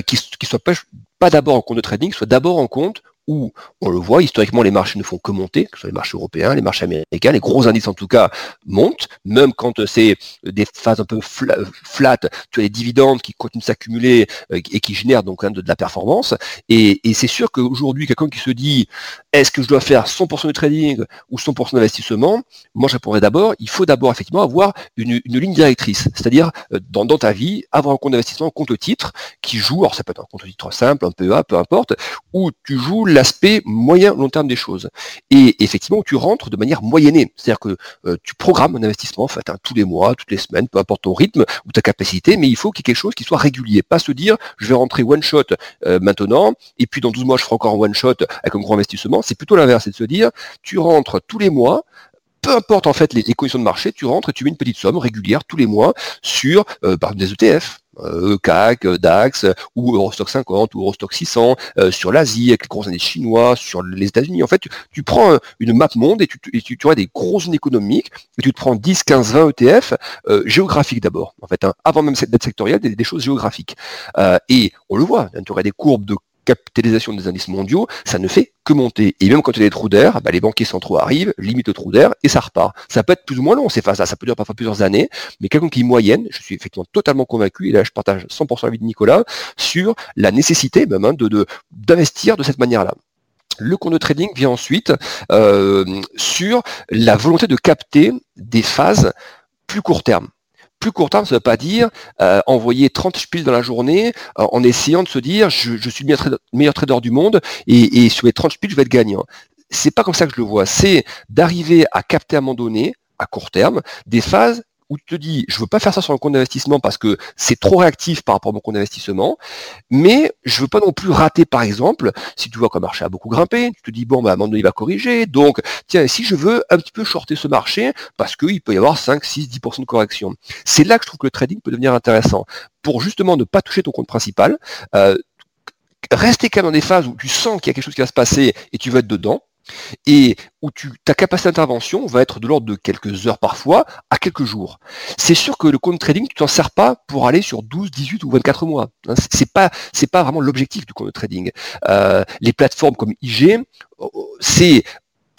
qui, qui soit pas, pas d'abord un compte de trading, soit d'abord un compte où on le voit, historiquement, les marchés ne font que monter, que ce soit les marchés européens, les marchés américains, les gros indices en tout cas montent, même quand c'est des phases un peu flat, tu as les dividendes qui continuent de s'accumuler euh, et qui génèrent donc de, la performance. Et, c'est sûr qu'aujourd'hui, quelqu'un qui se dit est-ce que je dois faire 100% de trading ou 100% d'investissement? Moi, je répondrais d'abord, il faut d'abord effectivement avoir une, ligne directrice, c'est-à-dire euh, dans, dans, ta vie, avoir un compte d'investissement, un compte titre qui joue, alors ça peut être un compte titre simple, un PEA, peu importe, où tu joues l'aspect moyen long terme des choses. Et effectivement, tu rentres de manière moyennée, c'est-à-dire que euh, tu programmes un investissement, en fait, hein, tous les mois, toutes les semaines, peu importe ton rythme ou ta capacité, mais il faut qu'il y ait quelque chose qui soit régulier, pas se dire je vais rentrer one shot euh, maintenant et puis dans 12 mois je ferai encore un one shot avec un gros investissement. C'est plutôt l'inverse, c'est de se dire tu rentres tous les mois peu importe en fait les, conditions de marché, tu rentres et tu mets une petite somme régulière tous les mois sur euh, des ETF. Euh, CAC, euh, DAX, ou Eurostock 50, ou Eurostock 600, euh, sur l'Asie, avec les gros indices chinois, sur les États-Unis. En fait, tu, prends une map monde et tu, et tu, as des grosses zones économiques, et tu te prends 10, 15, 20 ETF, géographiques d'abord, en fait, hein, avant même d'être sectoriel, des, des, choses géographiques. et on le voit, tu aurais des courbes de capitalisation des indices mondiaux, ça ne fait que monter. Et même quand il y a des trous d'air, bah, les banquiers centraux arrivent, limitent le trou d'air et ça repart. Ça peut être plus ou moins long ces phases-là, ça peut durer parfois plusieurs années, mais quelqu'un qui moyenne, je suis effectivement totalement convaincu, et là je partage 100% l'avis de Nicolas, sur la nécessité même hein, de d'investir de, cette manière-là. Le compte de trading vient ensuite euh, sur la volonté de capter des phases plus court terme plus court terme, ça ne veut pas dire euh, envoyer 30 spiels dans la journée euh, en essayant de se dire je, suis le meilleur trader, du monde et, et sur les 30 spiels, je vais être gagnant. C'est pas comme ça que je le vois. C'est d'arriver à capter à un moment donné, à court terme, des phases où tu te dis, je veux pas faire ça sur un compte d'investissement parce que c'est trop réactif par rapport à mon compte d'investissement, mais je veux pas non plus rater, par exemple, si tu vois qu'un marché a beaucoup grimpé, tu te dis, bon, bah, à un moment donné, il va corriger, donc, tiens, si je veux un petit peu shorter ce marché, parce qu'il peut y avoir 5, 6, 10% de correction. C'est là que je trouve que le trading peut devenir intéressant. Pour justement ne pas toucher ton compte principal, euh, rester calme dans des phases où tu sens qu'il y a quelque chose qui va se passer et tu veux être dedans, et où tu, ta capacité d'intervention va être de l'ordre de quelques heures parfois à quelques jours. C'est sûr que le compte trading, tu t'en sers pas pour aller sur 12, 18 ou 24 mois. Hein. C'est pas, vraiment l'objectif du compte trading. Euh, les plateformes comme IG, c'est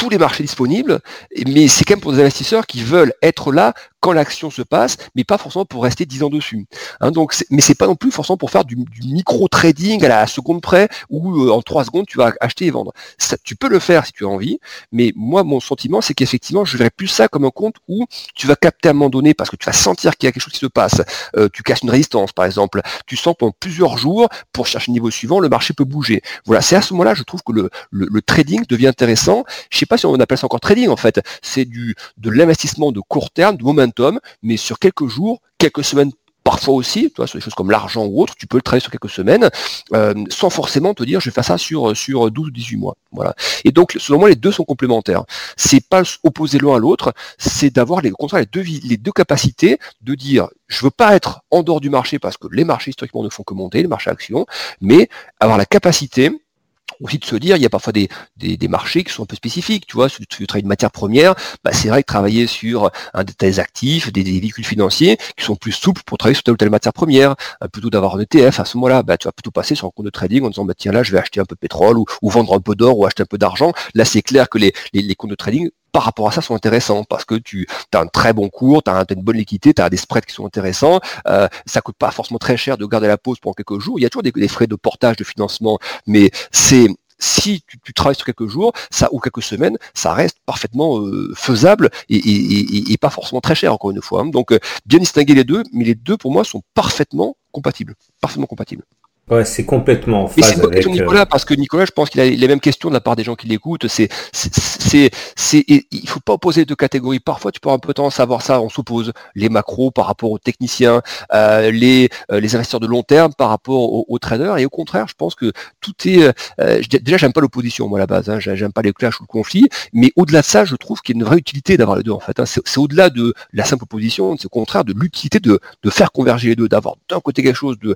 tous les marchés disponibles, mais c'est quand même pour des investisseurs qui veulent être là quand l'action se passe, mais pas forcément pour rester 10 ans dessus. Hein, donc, mais c'est pas non plus forcément pour faire du, micro trading à la seconde près où euh, en 3 secondes tu vas acheter et vendre. Ça, tu peux le faire si tu as envie, mais moi mon sentiment c'est qu'effectivement je verrais plus ça comme un compte où tu vas capter à un moment donné parce que tu vas sentir qu'il y a quelque chose qui se passe. Euh, tu casses une résistance par exemple, tu sens pendant plusieurs jours pour chercher le niveau suivant, le marché peut bouger. Voilà, c'est à ce moment-là je trouve que le, le, trading devient intéressant. Pas si on appelle ça encore trading en fait, c'est du de l'investissement de court terme, de moment mais sur quelques jours, quelques semaines parfois aussi, toi, sur des choses comme l'argent ou autre, tu peux le travailler sur quelques semaines, euh, sans forcément te dire je vais faire ça sur, sur 12 ou 18 mois. Voilà. Et donc, selon moi, les deux sont complémentaires. C'est pas opposer l'un à l'autre, c'est d'avoir les, deux, les deux capacités de dire je veux pas être en dehors du marché parce que les marchés historiquement ne font que monter, les marchés actions, mais avoir la capacité aussi de se dire, il y a parfois des, des, marchés qui sont un peu spécifiques, tu vois, si tu travailles de matière première, bah c'est vrai que travailler sur un de tes actifs, des, véhicules financiers qui sont plus souples pour travailler sur telle ou telle matière première, euh, plutôt d'avoir un ETF, à ce moment-là, bah, tu vas plutôt passer sur un compte de trading en disant, bah, tiens là, je vais acheter un peu de pétrole ou, vendre un peu d'or ou acheter un peu d'argent. Là, c'est clair que les, les, les comptes de trading par rapport à ça sont intéressants parce que tu as un très bon cours, tu as, une bonne liquidité, tu as des spreads qui sont intéressants, euh, ça coûte pas forcément très cher de garder la pause pendant quelques jours, il y a toujours des, frais de portage, de financement, mais c'est si tu, travailles sur quelques jours, ça ou quelques semaines, ça reste parfaitement euh, faisable et, pas forcément très cher encore une fois. Hein. Donc euh, bien distinguer les deux, mais les deux pour moi sont parfaitement compatibles, parfaitement compatibles. Ouais, c'est complètement en phase c'est une question de Nicolas, parce que Nicolas, je pense qu'il a les mêmes questions de la part des gens qui l'écoutent. C'est, c'est, c'est, il faut pas opposer deux catégories. Parfois, tu peux un peu tendance à voir ça. On s'oppose les macros par rapport aux techniciens, euh, les, euh, les investisseurs de long terme par rapport aux, traders. Et au contraire, je pense que tout est. Euh, déjà, j'aime pas l'opposition moi à la base. Hein, j'aime pas les clashs ou le conflit. Mais au-delà de ça, je trouve qu'il y a une vraie utilité d'avoir les deux. En fait, hein. c'est, au-delà de la simple opposition. C'est au contraire de l'utilité de, de faire converger les deux, d'avoir d'un côté quelque chose de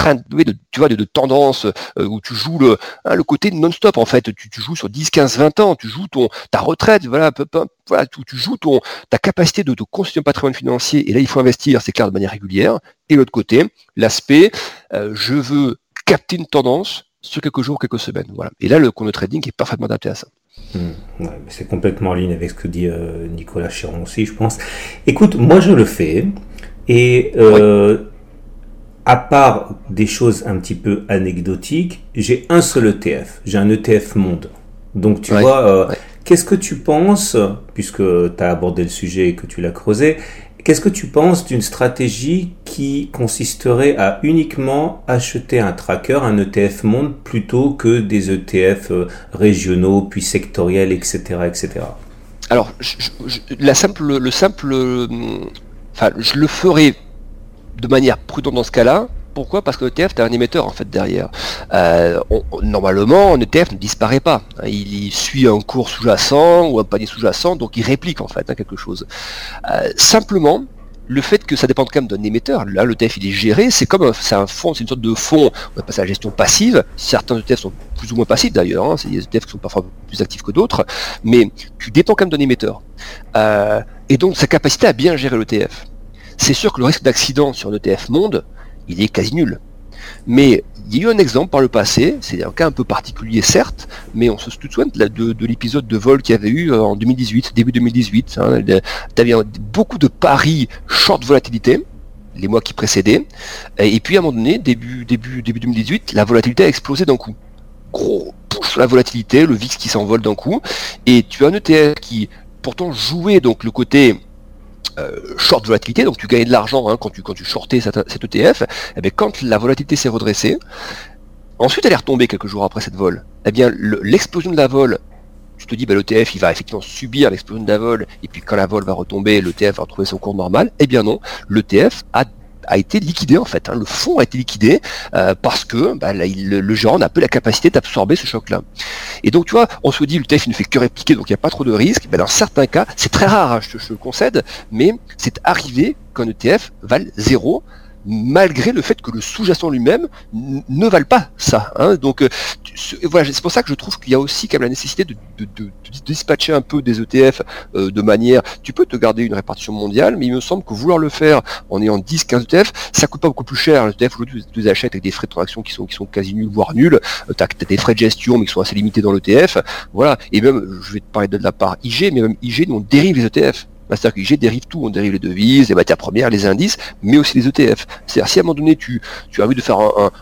train de, tu vois, de, tendance euh, où tu joues le, hein, le côté non-stop en fait. Tu, joues sur 10, 15, 20 ans, tu joues ton ta retraite, voilà, peu, voilà tu, tu, joues ton ta capacité de, de constituer un patrimoine financier. Et là, il faut investir, c'est clair, de manière régulière. Et l'autre côté, l'aspect, euh, je veux capter une tendance sur quelques jours, quelques semaines. Voilà. Et là, le compte de trading est parfaitement adapté à ça. Hmm. c'est complètement en ligne avec ce que dit euh, Nicolas Chiron aussi, je pense. Écoute, moi je le fais. Et à part des choses un petit peu anecdotiques, j'ai un seul ETF. J'ai un ETF monde. Donc tu vois, euh, qu'est-ce que tu penses, puisque tu as abordé le sujet et que tu l'as creusé, qu'est-ce que tu penses d'une stratégie qui consisterait à uniquement acheter un tracker, un ETF monde, plutôt que des ETF euh, régionaux, puis sectoriels, etc. etc. Alors, la simple, le simple, enfin, je le ferai de manière prudente dans ce cas-là. Pourquoi? Parce que l'ETF, tu as un émetteur en fait derrière. Euh, normalement, un ETF ne disparaît pas. Il, suit un cours sous-jacent ou un panier sous-jacent, donc il réplique en fait hein, quelque chose. Euh, simplement, le fait que ça dépend quand même d'un émetteur, là l'ETF il est géré, c'est comme un, un fonds, c'est une sorte de fonds, on appelle ça la gestion passive, certains ETF sont plus ou moins passifs d'ailleurs, hein, c'est des ETF qui sont parfois plus actifs que d'autres, mais tu dépends quand même d'un émetteur. Euh, et donc sa capacité à bien gérer l'ETF c'est sûr que le risque d'accident sur un ETF monde, il est quasi nul. Mais il y a eu un exemple par le passé, c'est un cas un peu particulier certes, mais on se souvient de, de, l'épisode de vol qu'il y avait eu euh, en 2018, début 2018. Hein, tu beaucoup de paris short volatilité, les mois qui précédaient, et puis à un moment donné, début, début, début 2018, la volatilité a explosé d'un coup. Gros pousse la volatilité, le VIX qui s'envole d'un coup, et tu as un ETF qui pourtant jouait donc le côté euh, short volatilité, donc tu gagnais de l'argent hein, quand, tu, quand tu shortais cet, ETF, et eh bien, quand la volatilité s'est redressée, ensuite elle est retombée quelques jours après cette vol, eh bien l'explosion de la vol, tu te dis bah, l'ETF il va effectivement subir l'explosion de la vol, et puis quand la vol va retomber, l'ETF va retrouver son cours normal, eh bien non, l'ETF a a été liquidé en fait. Hein. Le fonds a été liquidé euh, parce que bah, le, gérant n'a peu la capacité d'absorber ce choc-là. Et donc tu vois, on se dit le TF ne fait que répliquer, donc il n'y a pas trop de risques. dans certains cas, c'est très rare, hein, je, te, le concède, mais c'est arrivé qu'un ETF vale zéro malgré le fait que le sous-jacent lui-même ne valent pas ça. Hein. Donc euh, voilà, c'est pour ça que je trouve qu'il y a aussi quand même la nécessité de, dispatcher un peu des ETF euh, de manière, tu peux te garder une répartition mondiale, mais il me semble que vouloir le faire en ayant 10-15 ETF, ça coûte pas beaucoup plus cher. Les ETF aujourd'hui, tu les achètes avec des frais de transaction qui sont, qui sont quasi nuls, voire nuls. tu as, des frais de gestion, mais qui sont assez limités dans l'ETF. Voilà. Et même, je vais te parler de la part IG, mais même IG, on dérive les ETF. Que IG dérive tout, on dérive les devises, les matières premières, les indices, mais aussi les ETF. C'est-à-dire si à un moment donné tu, as envie de faire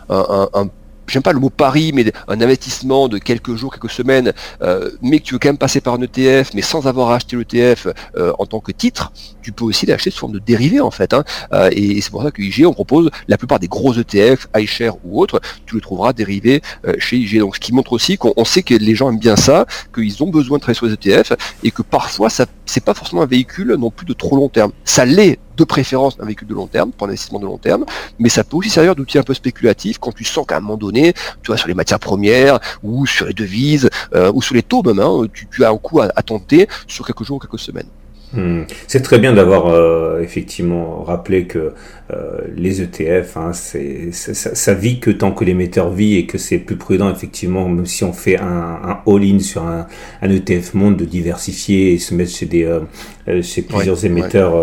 un j'aime pas le mot pari, mais un investissement de quelques jours, quelques semaines, euh, mais que tu veux quand même passer par un ETF, mais sans avoir acheté l'ETF euh, en tant que titre, tu peux aussi l'acheter sous forme de dérivé en fait. Hein. Euh, et, c'est pour ça que IG, on propose la plupart des gros ETF, iShare ou autres, tu les trouveras dérivés chez IG. Donc ce qui montre aussi qu'on sait que les gens aiment bien ça, qu'ils ont besoin de travailler sur les ETF et que parfois ça c'est pas forcément un véhicule non plus de trop long terme. Ça l'est de préférence un véhicule de long terme, pour un investissement de long terme, mais ça peut aussi servir d'outil un peu spéculatif quand tu sens qu'à un moment donné, tu vois, sur les matières premières, ou sur les devises, euh, ou sur les taux même, hein, tu, as un coup à, à tenter sur quelques jours ou quelques semaines. Hmm. C'est très bien d'avoir euh, effectivement rappelé que euh, les ETF, hein, c'est, ça, ça, vit que tant que l'émetteur vit et que c'est plus prudent effectivement, même si on fait un, un all-in sur un, un, ETF monde, de diversifier et se mettre chez des euh, chez plusieurs émetteurs.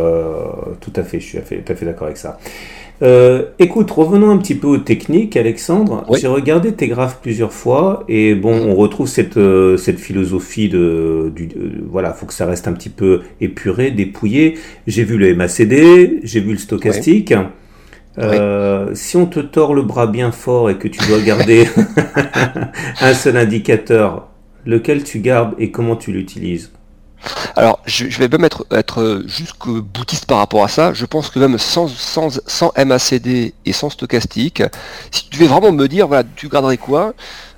tout à fait, je suis tout à fait d'accord avec ça. Euh, écoute, revenons un petit peu aux techniques, Alexandre. J'ai regardé tes graphes plusieurs fois et bon, on retrouve cette, euh, cette philosophie de, du, voilà, faut que ça reste un petit peu épuré, dépouillé. J'ai vu le MACD, j'ai vu le stochastique. Euh, si on te tord le bras bien fort et que tu dois garder un seul indicateur, lequel tu gardes et comment tu l'utilises? Alors, je, vais même être, être jusqu'au boutiste par rapport à ça. Je pense que même sans, MACD et sans stochastique, si tu devais vraiment me dire, voilà, tu garderais quoi?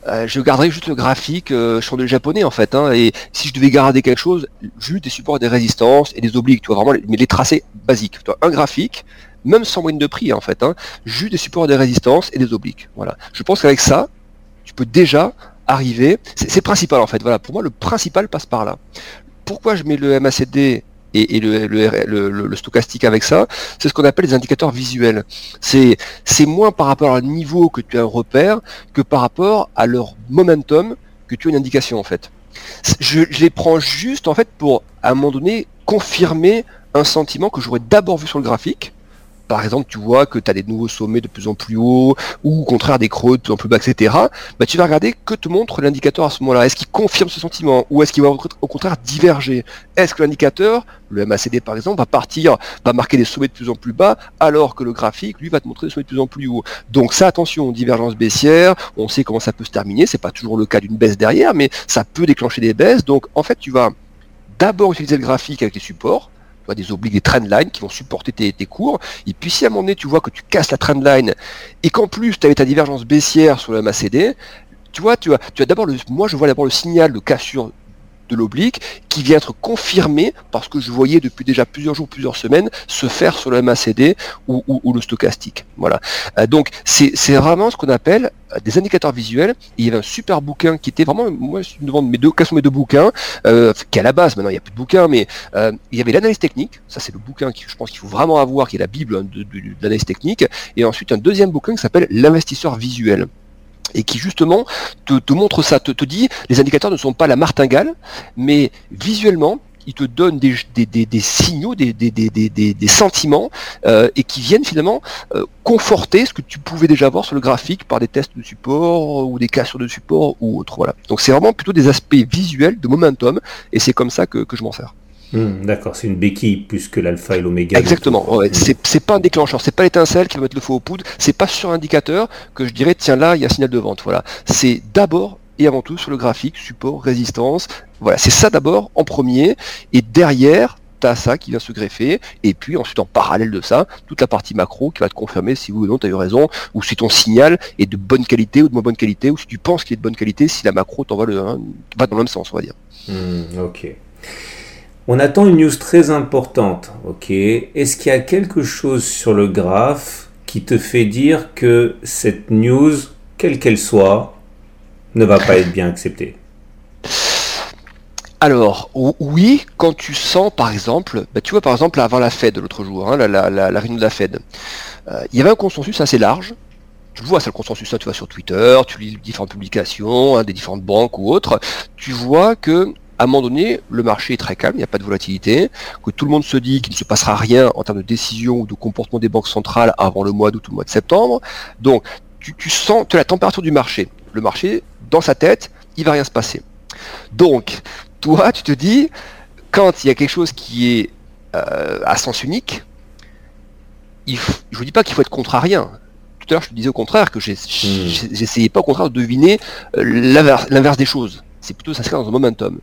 Euh, je garderais juste le graphique euh, japonais en fait. Hein, et si je devais garder quelque chose, juste des supports, des résistances et des obliques, tu vois, vraiment, mais les tracés basiques. Tu un graphique, même sans moyenne de prix en fait, hein, juste des supports, des résistances et des obliques. Voilà. Je pense qu'avec ça, tu peux déjà arriver. C'est principal en fait. Voilà. Pour moi, le principal passe par là pourquoi je mets le MACD et, le, stochastique avec ça, c'est ce qu'on appelle les indicateurs visuels. C'est moins par rapport au niveau que tu as un repère que par rapport à leur momentum que tu as une indication en fait. Je, je les prends juste en fait pour à un moment donné confirmer un sentiment que j'aurais d'abord vu sur le graphique par exemple, tu vois que tu as des nouveaux sommets de plus en plus hauts, ou au contraire des creux de plus en plus bas, etc., bah, tu vas regarder que te montre l'indicateur à ce moment-là. Est-ce qu'il confirme ce sentiment, ou est-ce qu'il va au contraire diverger? Est-ce que l'indicateur, le MACD par exemple, va partir, va marquer des sommets de plus en plus bas, alors que le graphique, lui, va te montrer des sommets de plus en plus hauts? Donc ça, attention, divergence baissière, on sait comment ça peut se terminer, c'est pas toujours le cas d'une baisse derrière, mais ça peut déclencher des baisses, donc en fait, tu vas d'abord utiliser le graphique avec les supports, des obliques, des trendlines qui vont supporter tes, cours. Et puis si à un moment donné tu vois que tu casses la trendline et qu'en plus tu avais ta divergence baissière sur le MACD, tu vois, tu as, tu as d'abord le, moi je vois d'abord le signal de cassure de l'oblique qui vient être confirmé parce que je voyais depuis déjà plusieurs jours, plusieurs semaines se faire sur le MACD ou, le stochastique. Voilà. Euh, donc c'est vraiment ce qu'on appelle euh, des indicateurs visuels. il y avait un super bouquin qui était vraiment, moi je me demande mes deux, quels sont mes deux bouquins, euh, qui à la base, maintenant il n'y a plus de bouquins, mais il y avait l'analyse technique, ça c'est le bouquin qui je pense qu'il faut vraiment avoir, qui est la bible hein, de l'analyse technique, et ensuite un deuxième bouquin qui s'appelle l'investisseur visuel et qui justement te, montre ça, te, te, dit les indicateurs ne sont pas la martingale, mais visuellement, ils te donnent des, signaux, des, des sentiments, euh, et qui viennent finalement euh, conforter ce que tu pouvais déjà voir sur le graphique par des tests de support ou des cassures de support ou autre. Voilà. Donc c'est vraiment plutôt des aspects visuels de momentum, et c'est comme ça que je m'en sers. Hmm, d'accord, c'est une béquille plus que l'alpha et l'oméga. Exactement, ouais, c'est pas un déclencheur, c'est pas l'étincelle qui va mettre le feu aux poudres, c'est pas sur indicateur que je dirais tiens là il y a un signal de vente. Voilà, c'est d'abord et avant tout sur le graphique, support, résistance. Voilà, c'est ça d'abord en premier, et derrière, tu as ça qui vient se greffer, et puis ensuite en parallèle de ça, toute la partie macro qui va te confirmer si oui ou non tu as eu raison, ou si ton signal est de bonne qualité ou de moins bonne qualité, ou si tu penses qu'il est de bonne qualité, si la macro t'envoie le, hein, va dans le même sens, on va dire. Hmm, ok. On attend une news très importante, ok? Est-ce qu'il y a quelque chose sur le graphe qui te fait dire que cette news, quelle qu'elle soit, ne va pas être bien acceptée? Alors, oui, quand tu sens, par exemple, bah, tu vois, par exemple, avant la Fed l'autre jour, hein, la, réunion de la Fed, euh, il y avait un consensus assez large. Tu le vois, c'est le consensus, là, tu vois sur Twitter, tu lis différentes publications, hein, des différentes banques ou autres, tu vois que à un moment donné, le marché est très calme, il n'y a pas de volatilité, que tout le monde se dit qu'il ne se passera rien en termes de décision ou de comportement des banques centrales avant le mois d'août ou le mois de septembre. Donc, tu, tu sens tu as la température du marché. Le marché, dans sa tête, il va rien se passer. Donc, toi, tu te dis, quand il y a quelque chose qui est euh, à sens unique, je ne vous dis pas qu'il faut être contrarien. Tout à l'heure, je te disais au contraire que hmm. j'essayais pas au contraire de deviner euh, l'inverse des choses. C'est plutôt ça dans un momentum.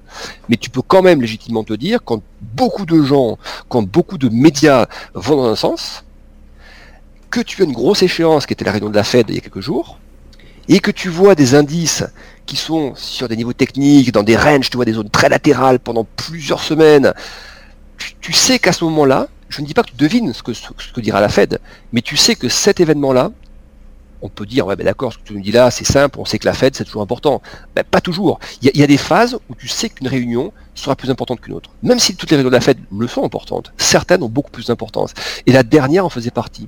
Mais tu peux quand même légitimement te dire, quand beaucoup de gens, quand beaucoup de médias vont dans un sens, que tu as une grosse échéance qui était la réunion de la Fed il y a quelques jours, et que tu vois des indices qui sont sur des niveaux techniques, dans des ranges, tu vois, des zones très latérales pendant plusieurs semaines, tu, sais qu'à ce moment-là, je ne dis pas que tu devines ce que dira la Fed, mais tu sais que cet événement-là, on peut dire, ouais, ben d'accord, ce que tu nous dis là, c'est simple, on sait que la Fed, c'est toujours important. Ben, pas toujours. Il y, a des phases où tu sais qu'une réunion sera plus importante qu'une autre. Même si toutes les réunions de la Fed le sont importantes, certaines ont beaucoup plus d'importance. Et la dernière en faisait partie.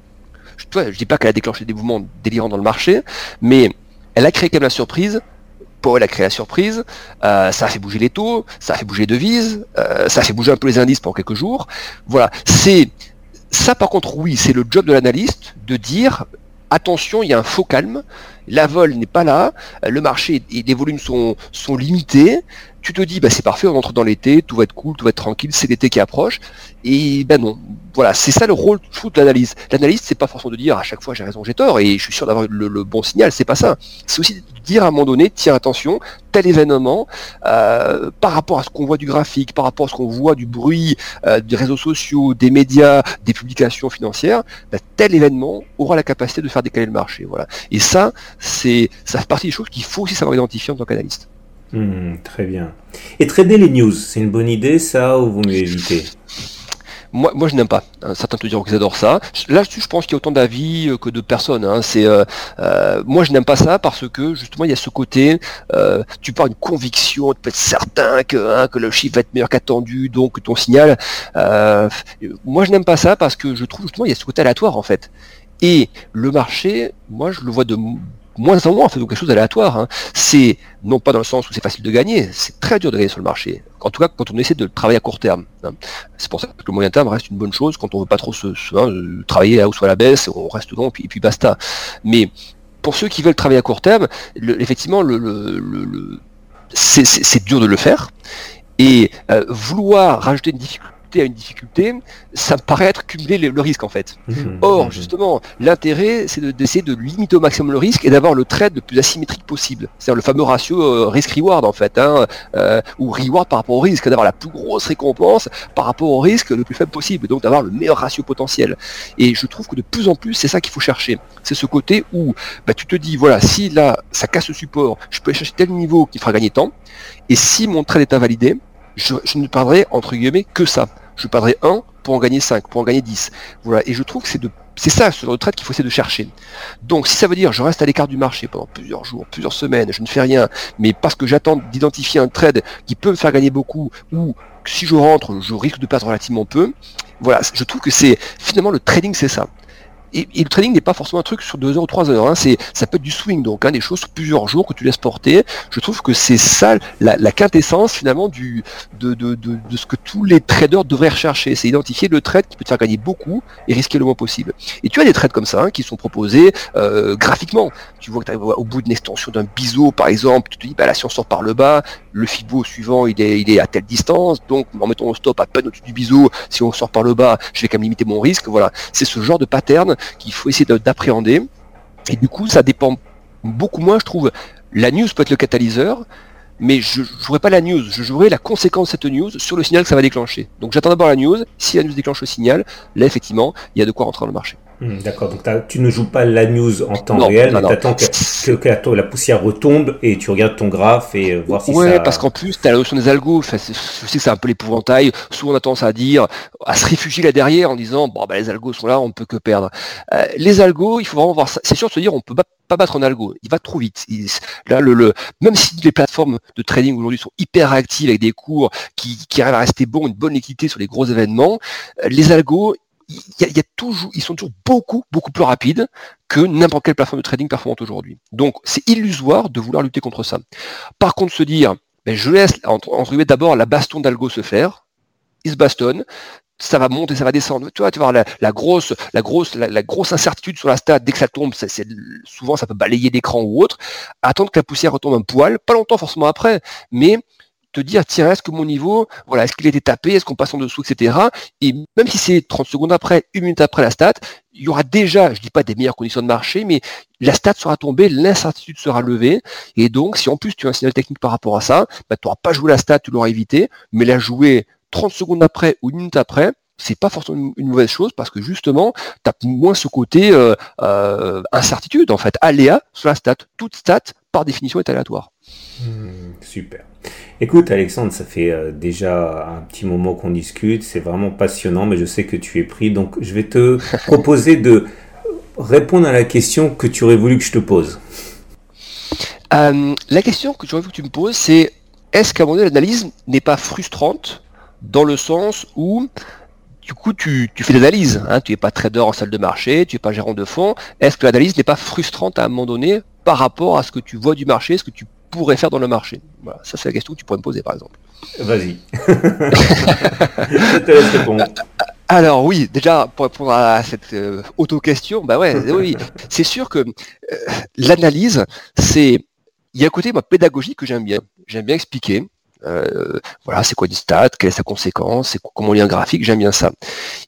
Je ne dis pas qu'elle a déclenché des mouvements délirants dans le marché, mais elle a créé quand même la surprise. Paul a créé la surprise, euh, ça a fait bouger les taux, ça a fait bouger les devises, euh, ça a fait bouger un peu les indices pendant quelques jours. Voilà, c'est ça par contre oui, c'est le job de l'analyste de dire attention, il y a un faux calme, la vol n'est pas là, le marché et les volumes sont, sont limités, tu te dis bah c'est parfait, on entre dans l'été, tout va être cool, tout va être tranquille, c'est l'été qui approche, et ben non, voilà, c'est ça le rôle de l'analyse. L'analyse, c'est pas forcément de dire à chaque fois j'ai raison, j'ai tort, et je suis sûr d'avoir le, bon signal, c'est pas ça. C'est aussi de dire à un moment donné, tiens attention, tel événement, euh, par rapport à ce qu'on voit du graphique, par rapport à ce qu'on voit du bruit euh, des réseaux sociaux, des médias, des publications financières, ben, tel événement aura la capacité de faire décaler le marché. Voilà. Et ça, c'est ça fait partie des choses qu'il faut aussi savoir identifier en tant qu'analyste. Hmm, très bien. Et trader les news, c'est une bonne idée ça ou vous mieux moi, je n'aime pas. Hein, certains te diront qu'ils adorent ça. Là, je pense qu'il y a autant d'avis euh, que de personnes. Hein. C'est, euh, euh, moi, je n'aime pas ça parce que justement, il y a ce côté. tu parles d'une conviction, tu peux être certain que, hein, que le chiffre va être meilleur qu'attendu, donc ton signal. moi, je n'aime pas ça parce que je trouve justement il y a ce côté aléatoire en fait. Et le marché, moi, je le vois de moins en moins en fait quelque chose d'aléatoire. Hein. C'est non pas dans le sens où c'est facile de gagner, c'est très dur de gagner sur le marché. En tout cas, quand on essaie de travailler à court terme. Hein. C'est pour ça que le moyen terme reste une bonne chose quand on veut pas trop se, hein, travailler à hausse ou à la baisse, on reste dedans et puis, basta. Mais pour ceux qui veulent travailler à court terme, effectivement, le, c'est dur de le faire. Et euh, vouloir rajouter une difficulté à une difficulté, ça me paraît être cumuler le, risque en fait. Mmh. Or, mmh. justement, l'intérêt, c'est d'essayer de, limiter au maximum le risque et d'avoir le trade le plus asymétrique possible. C'est-à-dire le fameux ratio euh, risk-reward en fait, hein, euh, ou reward par rapport au risque, d'avoir la plus grosse récompense par rapport au risque le plus faible possible, donc d'avoir le meilleur ratio potentiel. Et je trouve que de plus en plus, c'est ça qu'il faut chercher. C'est ce côté où bah, tu te dis, voilà, si là, ça casse le support, je peux aller chercher tel niveau qui fera gagner tant, et si mon trade est invalidé, je, ne perdrai entre guillemets que ça. Je perdrai 1 pour en gagner 5, pour en gagner 10. Voilà. Et je trouve que c'est de c'est ça ce trade qu'il faut essayer de chercher. Donc si ça veut dire je reste à l'écart du marché pendant plusieurs jours, plusieurs semaines, je ne fais rien, mais parce que j'attends d'identifier un trade qui peut me faire gagner beaucoup, ou si je rentre, je risque de perdre relativement peu, voilà, je trouve que c'est finalement le trading c'est ça et, le trading n'est pas forcément un truc sur deux heures ou trois heures. Hein. C'est, ça peut être du swing, donc hein, des choses sur plusieurs jours que tu laisses porter. Je trouve que c'est ça la, quintessence finalement de, ce que tous les traders devraient rechercher. C'est identifier le trade qui peut te faire gagner beaucoup et risquer le moins possible. Et tu as des trades comme ça hein, qui sont proposés euh, graphiquement. Tu vois que tu au bout d'une extension d'un biseau, par exemple, tu te dis bah là si on sort par le bas, le Fibo suivant il est, il est à telle distance, donc en mettant au stop à peine au-dessus du biseau, si on sort par le bas, je vais quand même limiter mon risque. Voilà, c'est ce genre de pattern qu'il faut essayer d'appréhender. Et du coup, ça dépend beaucoup moins, je trouve. La news peut être le catalyseur, mais je ne jouerai pas la news, je jouerai la conséquence de cette news sur le signal que ça va déclencher. Donc j'attends d'abord la news, si la news déclenche le signal, là effectivement, il y a de quoi rentrer dans le marché. Hmm, d'accord, donc tu ne joues pas la news en temps réel, mais tu attends que, la, poussière retombe et tu regardes ton graphe et euh, voir si ouais, ça... parce qu'en plus, tu as la notion des algos. je sais que c'est un peu l'épouvantail. Souvent, on a tendance à dire, à se réfugier là derrière en disant, bon, bah, les algos sont là, on ne peut que perdre. Euh, les algos, il faut vraiment voir ça. C'est sûr de se dire, on peut pas battre un algo. Il va trop vite. là, le, le, même si les plateformes de trading aujourd'hui sont hyper actives avec des cours qui, qui arrivent à rester bons, une bonne liquidité sur les gros événements, euh, les algos, il y, a, toujours, ils sont toujours beaucoup, beaucoup plus rapides que n'importe quelle plateforme de trading performante aujourd'hui. Donc, c'est illusoire de vouloir lutter contre ça. Par contre, se dire, ben, je laisse, entre, entre d'abord la baston d'algo se faire, il se bastonne, ça va monter, ça va descendre. Tu vois, tu vois la, la grosse, la grosse, la, grosse incertitude sur la stat dès que ça tombe, c'est, souvent ça peut balayer l'écran ou autre. Attendre que la poussière retombe un poil, pas longtemps forcément après, mais te dire, tiens, est-ce que mon niveau, voilà, est-ce qu'il a été tapé, est-ce qu'on passe en dessous, etc. Et même si c'est 30 secondes après, une minute après la stat, il y aura déjà, je dis pas des meilleures conditions de marché, mais la stat sera tombée, l'incertitude sera levée. Et donc, si en plus tu as un signal technique par rapport à ça, bah, tu n'auras pas joué la stat, tu l'auras évité, mais la jouer 30 secondes après ou une minute après, c'est pas forcément une mauvaise chose parce que justement, tu as moins ce côté euh, euh, incertitude, en fait, aléa sur la stat. Toute stat, par définition, est aléatoire. Hmm, super. Écoute Alexandre, ça fait euh, déjà un petit moment qu'on discute, c'est vraiment passionnant, mais je sais que tu es pris, donc je vais te proposer de répondre à la question que tu aurais voulu que je te pose. Euh, la question que j'aurais voulu que tu me poses, c'est est-ce qu'à un moment donné, l'analyse n'est pas frustrante dans le sens où du coup, tu, fais des analyses. Hein, tu n'es pas trader en salle de marché, tu n'es pas gérant de fonds. Est-ce que l'analyse n'est pas frustrante à un moment donné par rapport à ce que tu vois du marché, ce que tu pourrais faire dans le marché Voilà, ça c'est la question que tu pourrais me poser par exemple. Vas-y. Je te laisse répondre. Alors oui, déjà pour répondre à cette euh, auto-question, bah ouais, oui, c'est sûr que euh, l'analyse, c'est il y a un côté moi, pédagogique que j'aime bien. J'aime bien expliquer. Euh, voilà, c'est quoi une stat, quelle est sa conséquence, c'est comment un graphique, j'aime bien ça.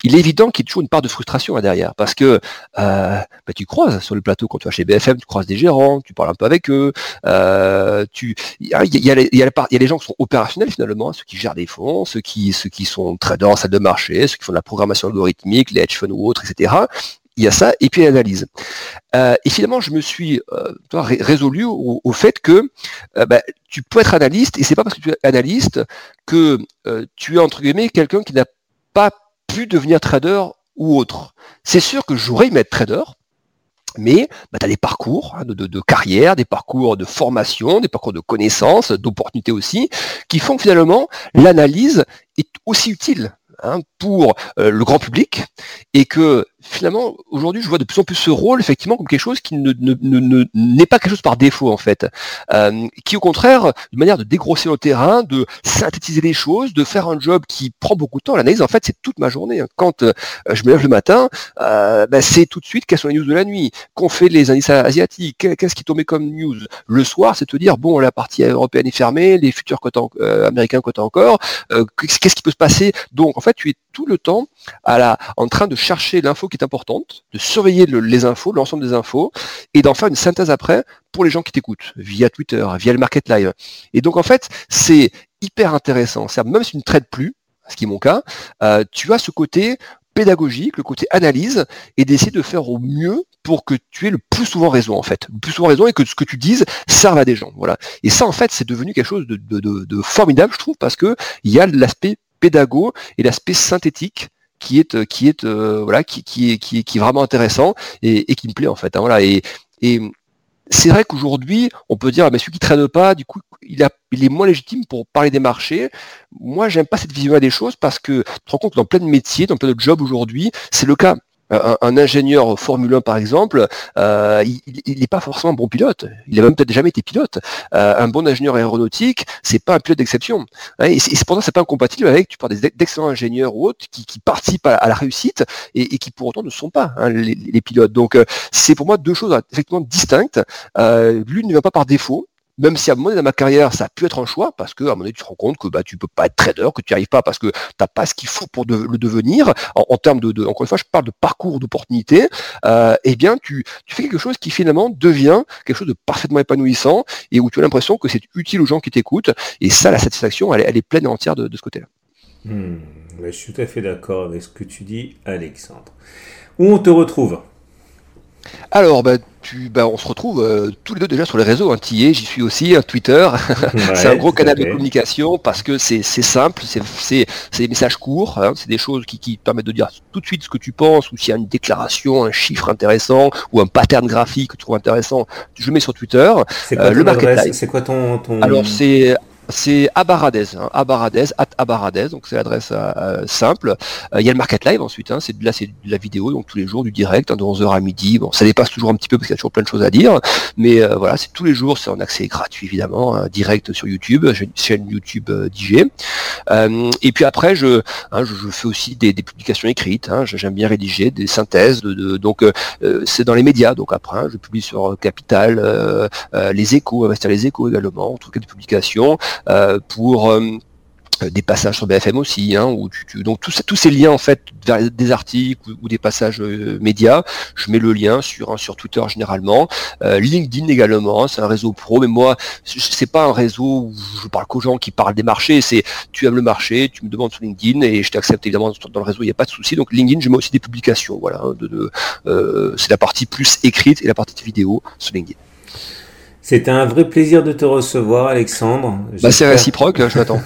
Il est évident qu'il y a toujours une part de frustration là derrière, parce que euh, bah, tu croises sur le plateau quand tu vas chez BFM, tu croises des gérants, tu parles un peu avec eux, il y a, les gens qui sont opérationnels finalement, ceux qui gèrent des fonds, ceux qui, ceux qui sont traders en salle de marché, ceux qui font de la programmation algorithmique, les hedge funds ou autres, etc il y a ça, et puis l'analyse. Euh, et finalement, je me suis euh, résolu au, fait que euh, bah, tu peux être analyste, et c'est pas parce que tu es analyste que tu es entre guillemets quelqu'un qui n'a pas pu devenir trader ou autre. C'est sûr que j'aurais aimé être trader, mais bah, tu as des parcours hein, de, carrière, des parcours de formation, des parcours de connaissances, d'opportunités aussi, qui font que finalement l'analyse est aussi utile Hein, pour le grand public et que finalement aujourd'hui je vois de plus en plus ce rôle effectivement comme quelque chose qui ne, n'est pas quelque chose par défaut en fait, euh, qui au contraire une manière de dégrosser le terrain, de synthétiser les choses, de faire un job qui prend beaucoup de temps. L'analyse en fait c'est toute ma journée. Quand euh, je me lève le matin, ben, c'est tout de suite quelles sont les news de la nuit, qu'on fait les indices asiatiques, qu'est-ce qui tombait comme news? Le soir c'est te dire bon la partie européenne est fermée, les futurs américains cotent encore, qu'est-ce qui peut se passer? Donc en fait tu es tout le temps à la, en train de chercher l'info qui est importante, de surveiller les infos, l'ensemble des infos, et d'en faire une synthèse après pour les gens qui t'écoutent, via Twitter, via le Market Live. Et donc en fait, c'est hyper intéressant. Même si tu ne traites plus, ce qui est mon cas, euh, tu as ce côté pédagogique, le côté analyse, et d'essayer de faire au mieux pour que tu aies le plus souvent raison en fait, le plus souvent raison et que ce que tu dises serve à des gens. Voilà. Et ça en fait c'est devenu quelque chose de, de formidable je trouve parce que il y a l'aspect pédago et l'aspect synthétique qui est qui est euh, voilà qui, qui qui qui vraiment intéressant et, qui me plaît en fait hein, voilà. Et, c'est vrai qu'aujourd'hui on peut dire ah, mais celui qui traîne pas du coup il a il est moins légitime pour parler des marchés. Moi j'aime pas cette vision là des choses parce que tu te rends compte dans plein de métiers dans plein de jobs aujourd'hui c'est le cas un, ingénieur Formule 1 par exemple, euh, il n'est pas forcément bon pilote. Il n'a même peut-être jamais été pilote. Euh, un bon ingénieur aéronautique, c'est pas un pilote d'exception. Hein, et, c'est pour ça c'est pas incompatible avec tu parles d'excellents ingénieurs ou autres qui, participent à, la réussite et, qui pour autant ne sont pas hein, les, pilotes. Donc euh, c'est pour moi deux choses effectivement distinctes. L'une ne vient pas par défaut, même si à un moment donné dans ma carrière, ça a pu être un choix, parce que à un moment donné, tu te rends compte que bah, tu peux pas être trader, que tu n'y arrives pas parce que tu n'as pas ce qu'il faut pour le devenir, en, termes de, encore une fois, je parle de parcours d'opportunité, euh, eh bien, tu, fais quelque chose qui finalement devient quelque chose de parfaitement épanouissant et où tu as l'impression que c'est utile aux gens qui t'écoutent, et ça, la satisfaction, elle, est pleine et entière de, ce côté-là. Hmm, je suis tout à fait d'accord avec ce que tu dis, Alexandre. Où on te retrouve? Alors, bah, tu, bah, on se retrouve euh, tous les deux déjà sur les réseaux. Hein. j'y suis aussi, hein, Twitter. c'est un gros canal de communication parce que c'est simple, c'est des messages courts, hein. c'est des choses qui, qui, permettent de dire tout de suite ce que tu penses, ou s'il y a une déclaration, un chiffre intéressant, ou un pattern graphique que tu trouves intéressant, je le mets sur Twitter. C'est quoi, euh, C'est quoi ton, ton... Alors c'est c'est Abaradez, hein, Abaradez, at Abaradez, donc c'est l'adresse euh, euh, simple. Euh, il y a le Market Live ensuite, hein, c'est là c'est de la vidéo, donc tous les jours du direct, hein, de 11h à midi. Bon, ça dépasse toujours un petit peu parce qu'il y a toujours plein de choses à dire, mais voilà, c'est tous les jours, c'est en accès gratuit évidemment, hein, direct sur YouTube, chaîne YouTube DJ. et puis après, je, je, fais aussi des, publications écrites, j'aime bien rédiger des synthèses, donc c'est dans les médias, donc après, je publie sur Capital, les Échos, Investir les Échos également, en tout cas des publications. Euh, pour euh, des passages sur BFM aussi, hein, donc tous, ces liens en fait vers des articles ou, des passages euh, médias, je mets le lien sur sur Twitter généralement, LinkedIn également, c'est un réseau pro, mais moi c'est pas un réseau où je parle qu'aux gens qui parlent des marchés, c'est tu aimes le marché, tu me demandes sur LinkedIn et je t'accepte évidemment dans le réseau, il n'y a pas de souci. Donc LinkedIn, je mets aussi des publications, voilà, hein, c'est la partie plus écrite et la partie vidéo sur LinkedIn. C'était un vrai plaisir de te recevoir, Alexandre. Bah, c'est réciproque, je m'attends.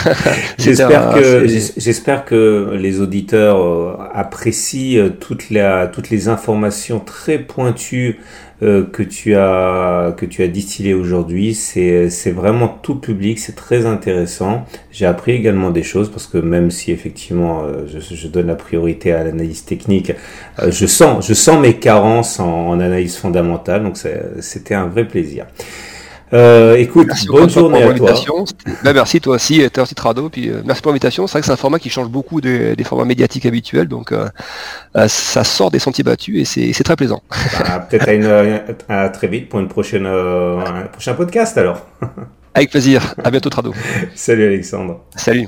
j'espère que j'espère que les auditeurs euh, apprécient euh, toutes les informations très pointues euh, que tu as que tu as distillé aujourd'hui. C'est c'est vraiment tout public, c'est très intéressant. J'ai appris également des choses parce que même si effectivement euh, je, je, donne la priorité à l'analyse technique, euh, je sens je sens mes carences en, en analyse fondamentale. Donc c'était un vrai plaisir. Euh, écoute, bonne journée à toi. Ben, merci toi aussi, merci Trado, puis euh, merci pour l'invitation. C'est vrai que c'est un format qui change beaucoup des, des formats médiatiques habituels, donc euh, euh ça sort des sentiers battus et c'est très plaisant. Bah, Peut-être à, à, très vite pour une prochaine, un prochain podcast alors. Avec plaisir. À bientôt Trado. Salut Alexandre. Salut.